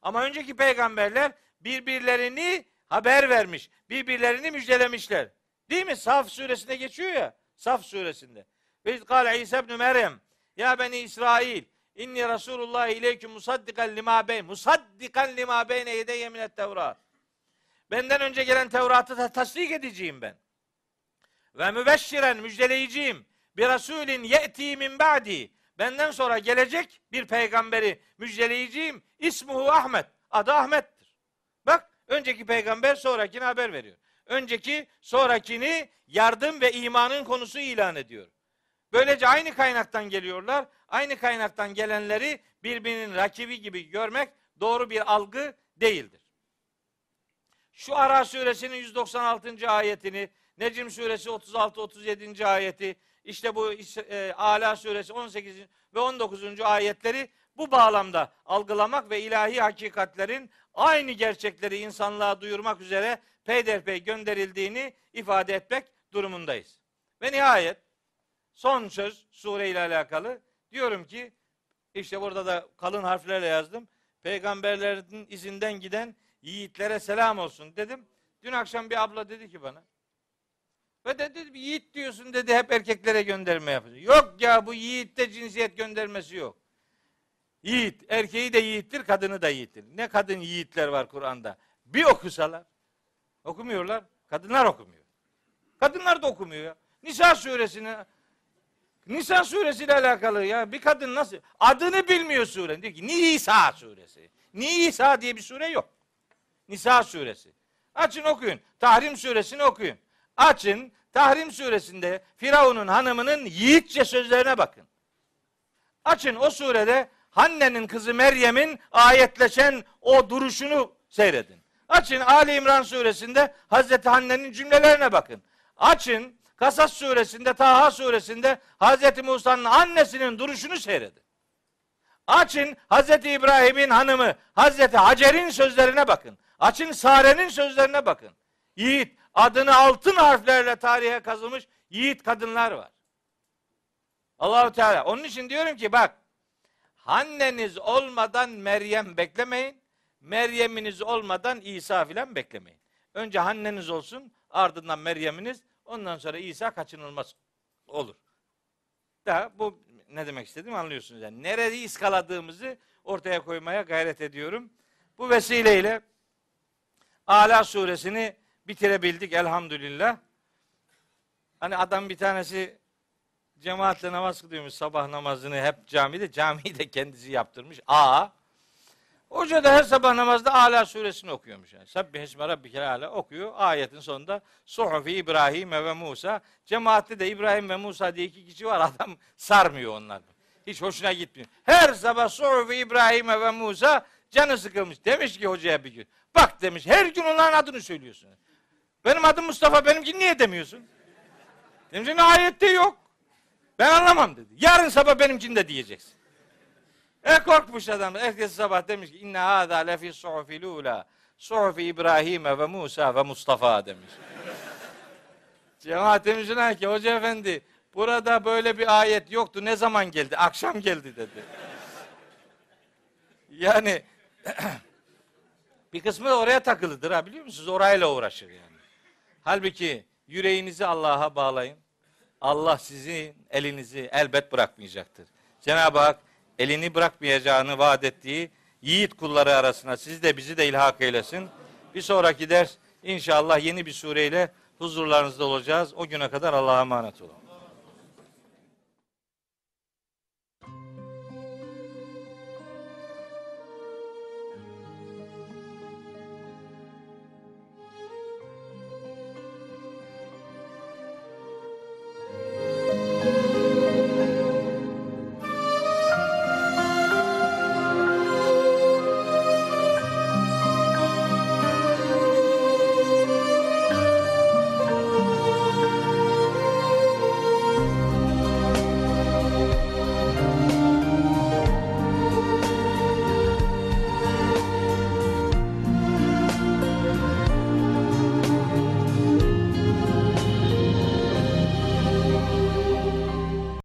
Ama önceki peygamberler birbirlerini haber vermiş. Birbirlerini müjdelemişler. Değil mi? Saf suresinde geçiyor ya. Saf suresinde. Ve kâle İsa ibn Meryem ya beni İsrail inni Resulullah ileyküm musaddikan lima beyn musaddikan lima beyne yedeyye minet tevrat. Benden önce gelen Tevrat'ı da tasdik edeceğim ben. Ve mübeşşiren müjdeleyeceğim. Bir Resulin ye'ti min ba'di. Benden sonra gelecek bir peygamberi müjdeleyeceğim. İsmuhu Ahmet. Adı Ahmet'tir. Bak önceki peygamber sonrakine haber veriyor. Önceki sonrakini yardım ve imanın konusu ilan ediyor. Böylece aynı kaynaktan geliyorlar. Aynı kaynaktan gelenleri birbirinin rakibi gibi görmek doğru bir algı değildir. Şu Ara suresinin 196. ayetini, Necim suresi 36-37. ayeti, işte bu e, Ala suresi 18 ve 19. ayetleri bu bağlamda algılamak ve ilahi hakikatlerin aynı gerçekleri insanlığa duyurmak üzere peyderpey gönderildiğini ifade etmek durumundayız. Ve nihayet son söz sure ile alakalı diyorum ki işte burada da kalın harflerle yazdım. Peygamberlerin izinden giden yiğitlere selam olsun dedim. Dün akşam bir abla dedi ki bana ve de dedi yiğit diyorsun dedi hep erkeklere gönderme yapıyor. Yok ya bu yiğitte cinsiyet göndermesi yok. Yiğit, erkeği de yiğittir, kadını da yiğittir. Ne kadın yiğitler var Kur'an'da. Bir okusalar. Okumuyorlar. Kadınlar okumuyor. Kadınlar da okumuyor ya. Nisa suresini Nisa suresiyle alakalı ya bir kadın nasıl adını bilmiyor surenin. Diyor ki Nisa suresi. Nisa diye bir sure yok. Nisa suresi. Açın okuyun. Tahrim suresini okuyun. Açın Tahrim suresinde Firavun'un hanımının yiğitçe sözlerine bakın. Açın o surede Hanne'nin kızı Meryem'in ayetleşen o duruşunu seyredin. Açın Ali İmran suresinde Hazreti Hanne'nin cümlelerine bakın. Açın Kasas suresinde, Taha suresinde Hazreti Musa'nın annesinin duruşunu seyredin. Açın Hazreti İbrahim'in hanımı Hazreti Hacer'in sözlerine bakın. Açın Sare'nin sözlerine bakın. Yiğit adını altın harflerle tarihe kazılmış yiğit kadınlar var. Allahu Teala. Onun için diyorum ki bak Anneniz olmadan Meryem beklemeyin. Meryem'iniz olmadan İsa filan beklemeyin. Önce anneniz olsun, ardından Meryem'iniz, ondan sonra İsa kaçınılmaz olur. Da bu ne demek istediğimi anlıyorsunuz. Yani nereyi iskaladığımızı ortaya koymaya gayret ediyorum. Bu vesileyle Ala suresini bitirebildik elhamdülillah. Hani adam bir tanesi cemaatle namaz kılıyormuş sabah namazını hep camide. Camiyi de kendisi yaptırmış. A. Hoca da her sabah namazda Ala suresini okuyormuş. Yani. Sabbih esme rabbikel ala okuyor. Ayetin sonunda Suhufi İbrahim ve Musa. Cemaatte de İbrahim ve Musa diye iki kişi var. Adam sarmıyor onlar. Hiç hoşuna gitmiyor. Her sabah Suhufi İbrahim ve Musa canı sıkılmış. Demiş ki hocaya bir gün. Bak demiş her gün onların adını söylüyorsun. Benim adım Mustafa benimki niye demiyorsun? Demiş ki ayette yok. Ben anlamam dedi. Yarın sabah benimkini de diyeceksin. E korkmuş adam. Herkes sabah demiş ki inne hâzâ lefî suhufil ûlâ. Suhufi İbrahim'e ve Musa ve Mustafa demiş. Cemaat demiş ki hoca efendi burada böyle bir ayet yoktu. Ne zaman geldi? Akşam geldi dedi. Yani (clears throat) bir kısmı oraya takılıdır ha biliyor musunuz? Orayla uğraşır yani. Halbuki yüreğinizi Allah'a bağlayın. Allah sizin elinizi elbet bırakmayacaktır. Cenab-ı Hak elini bırakmayacağını vaat ettiği yiğit kulları arasına siz de bizi de ilhak eylesin. Bir sonraki ders inşallah yeni bir sureyle huzurlarınızda olacağız. O güne kadar Allah'a emanet olun.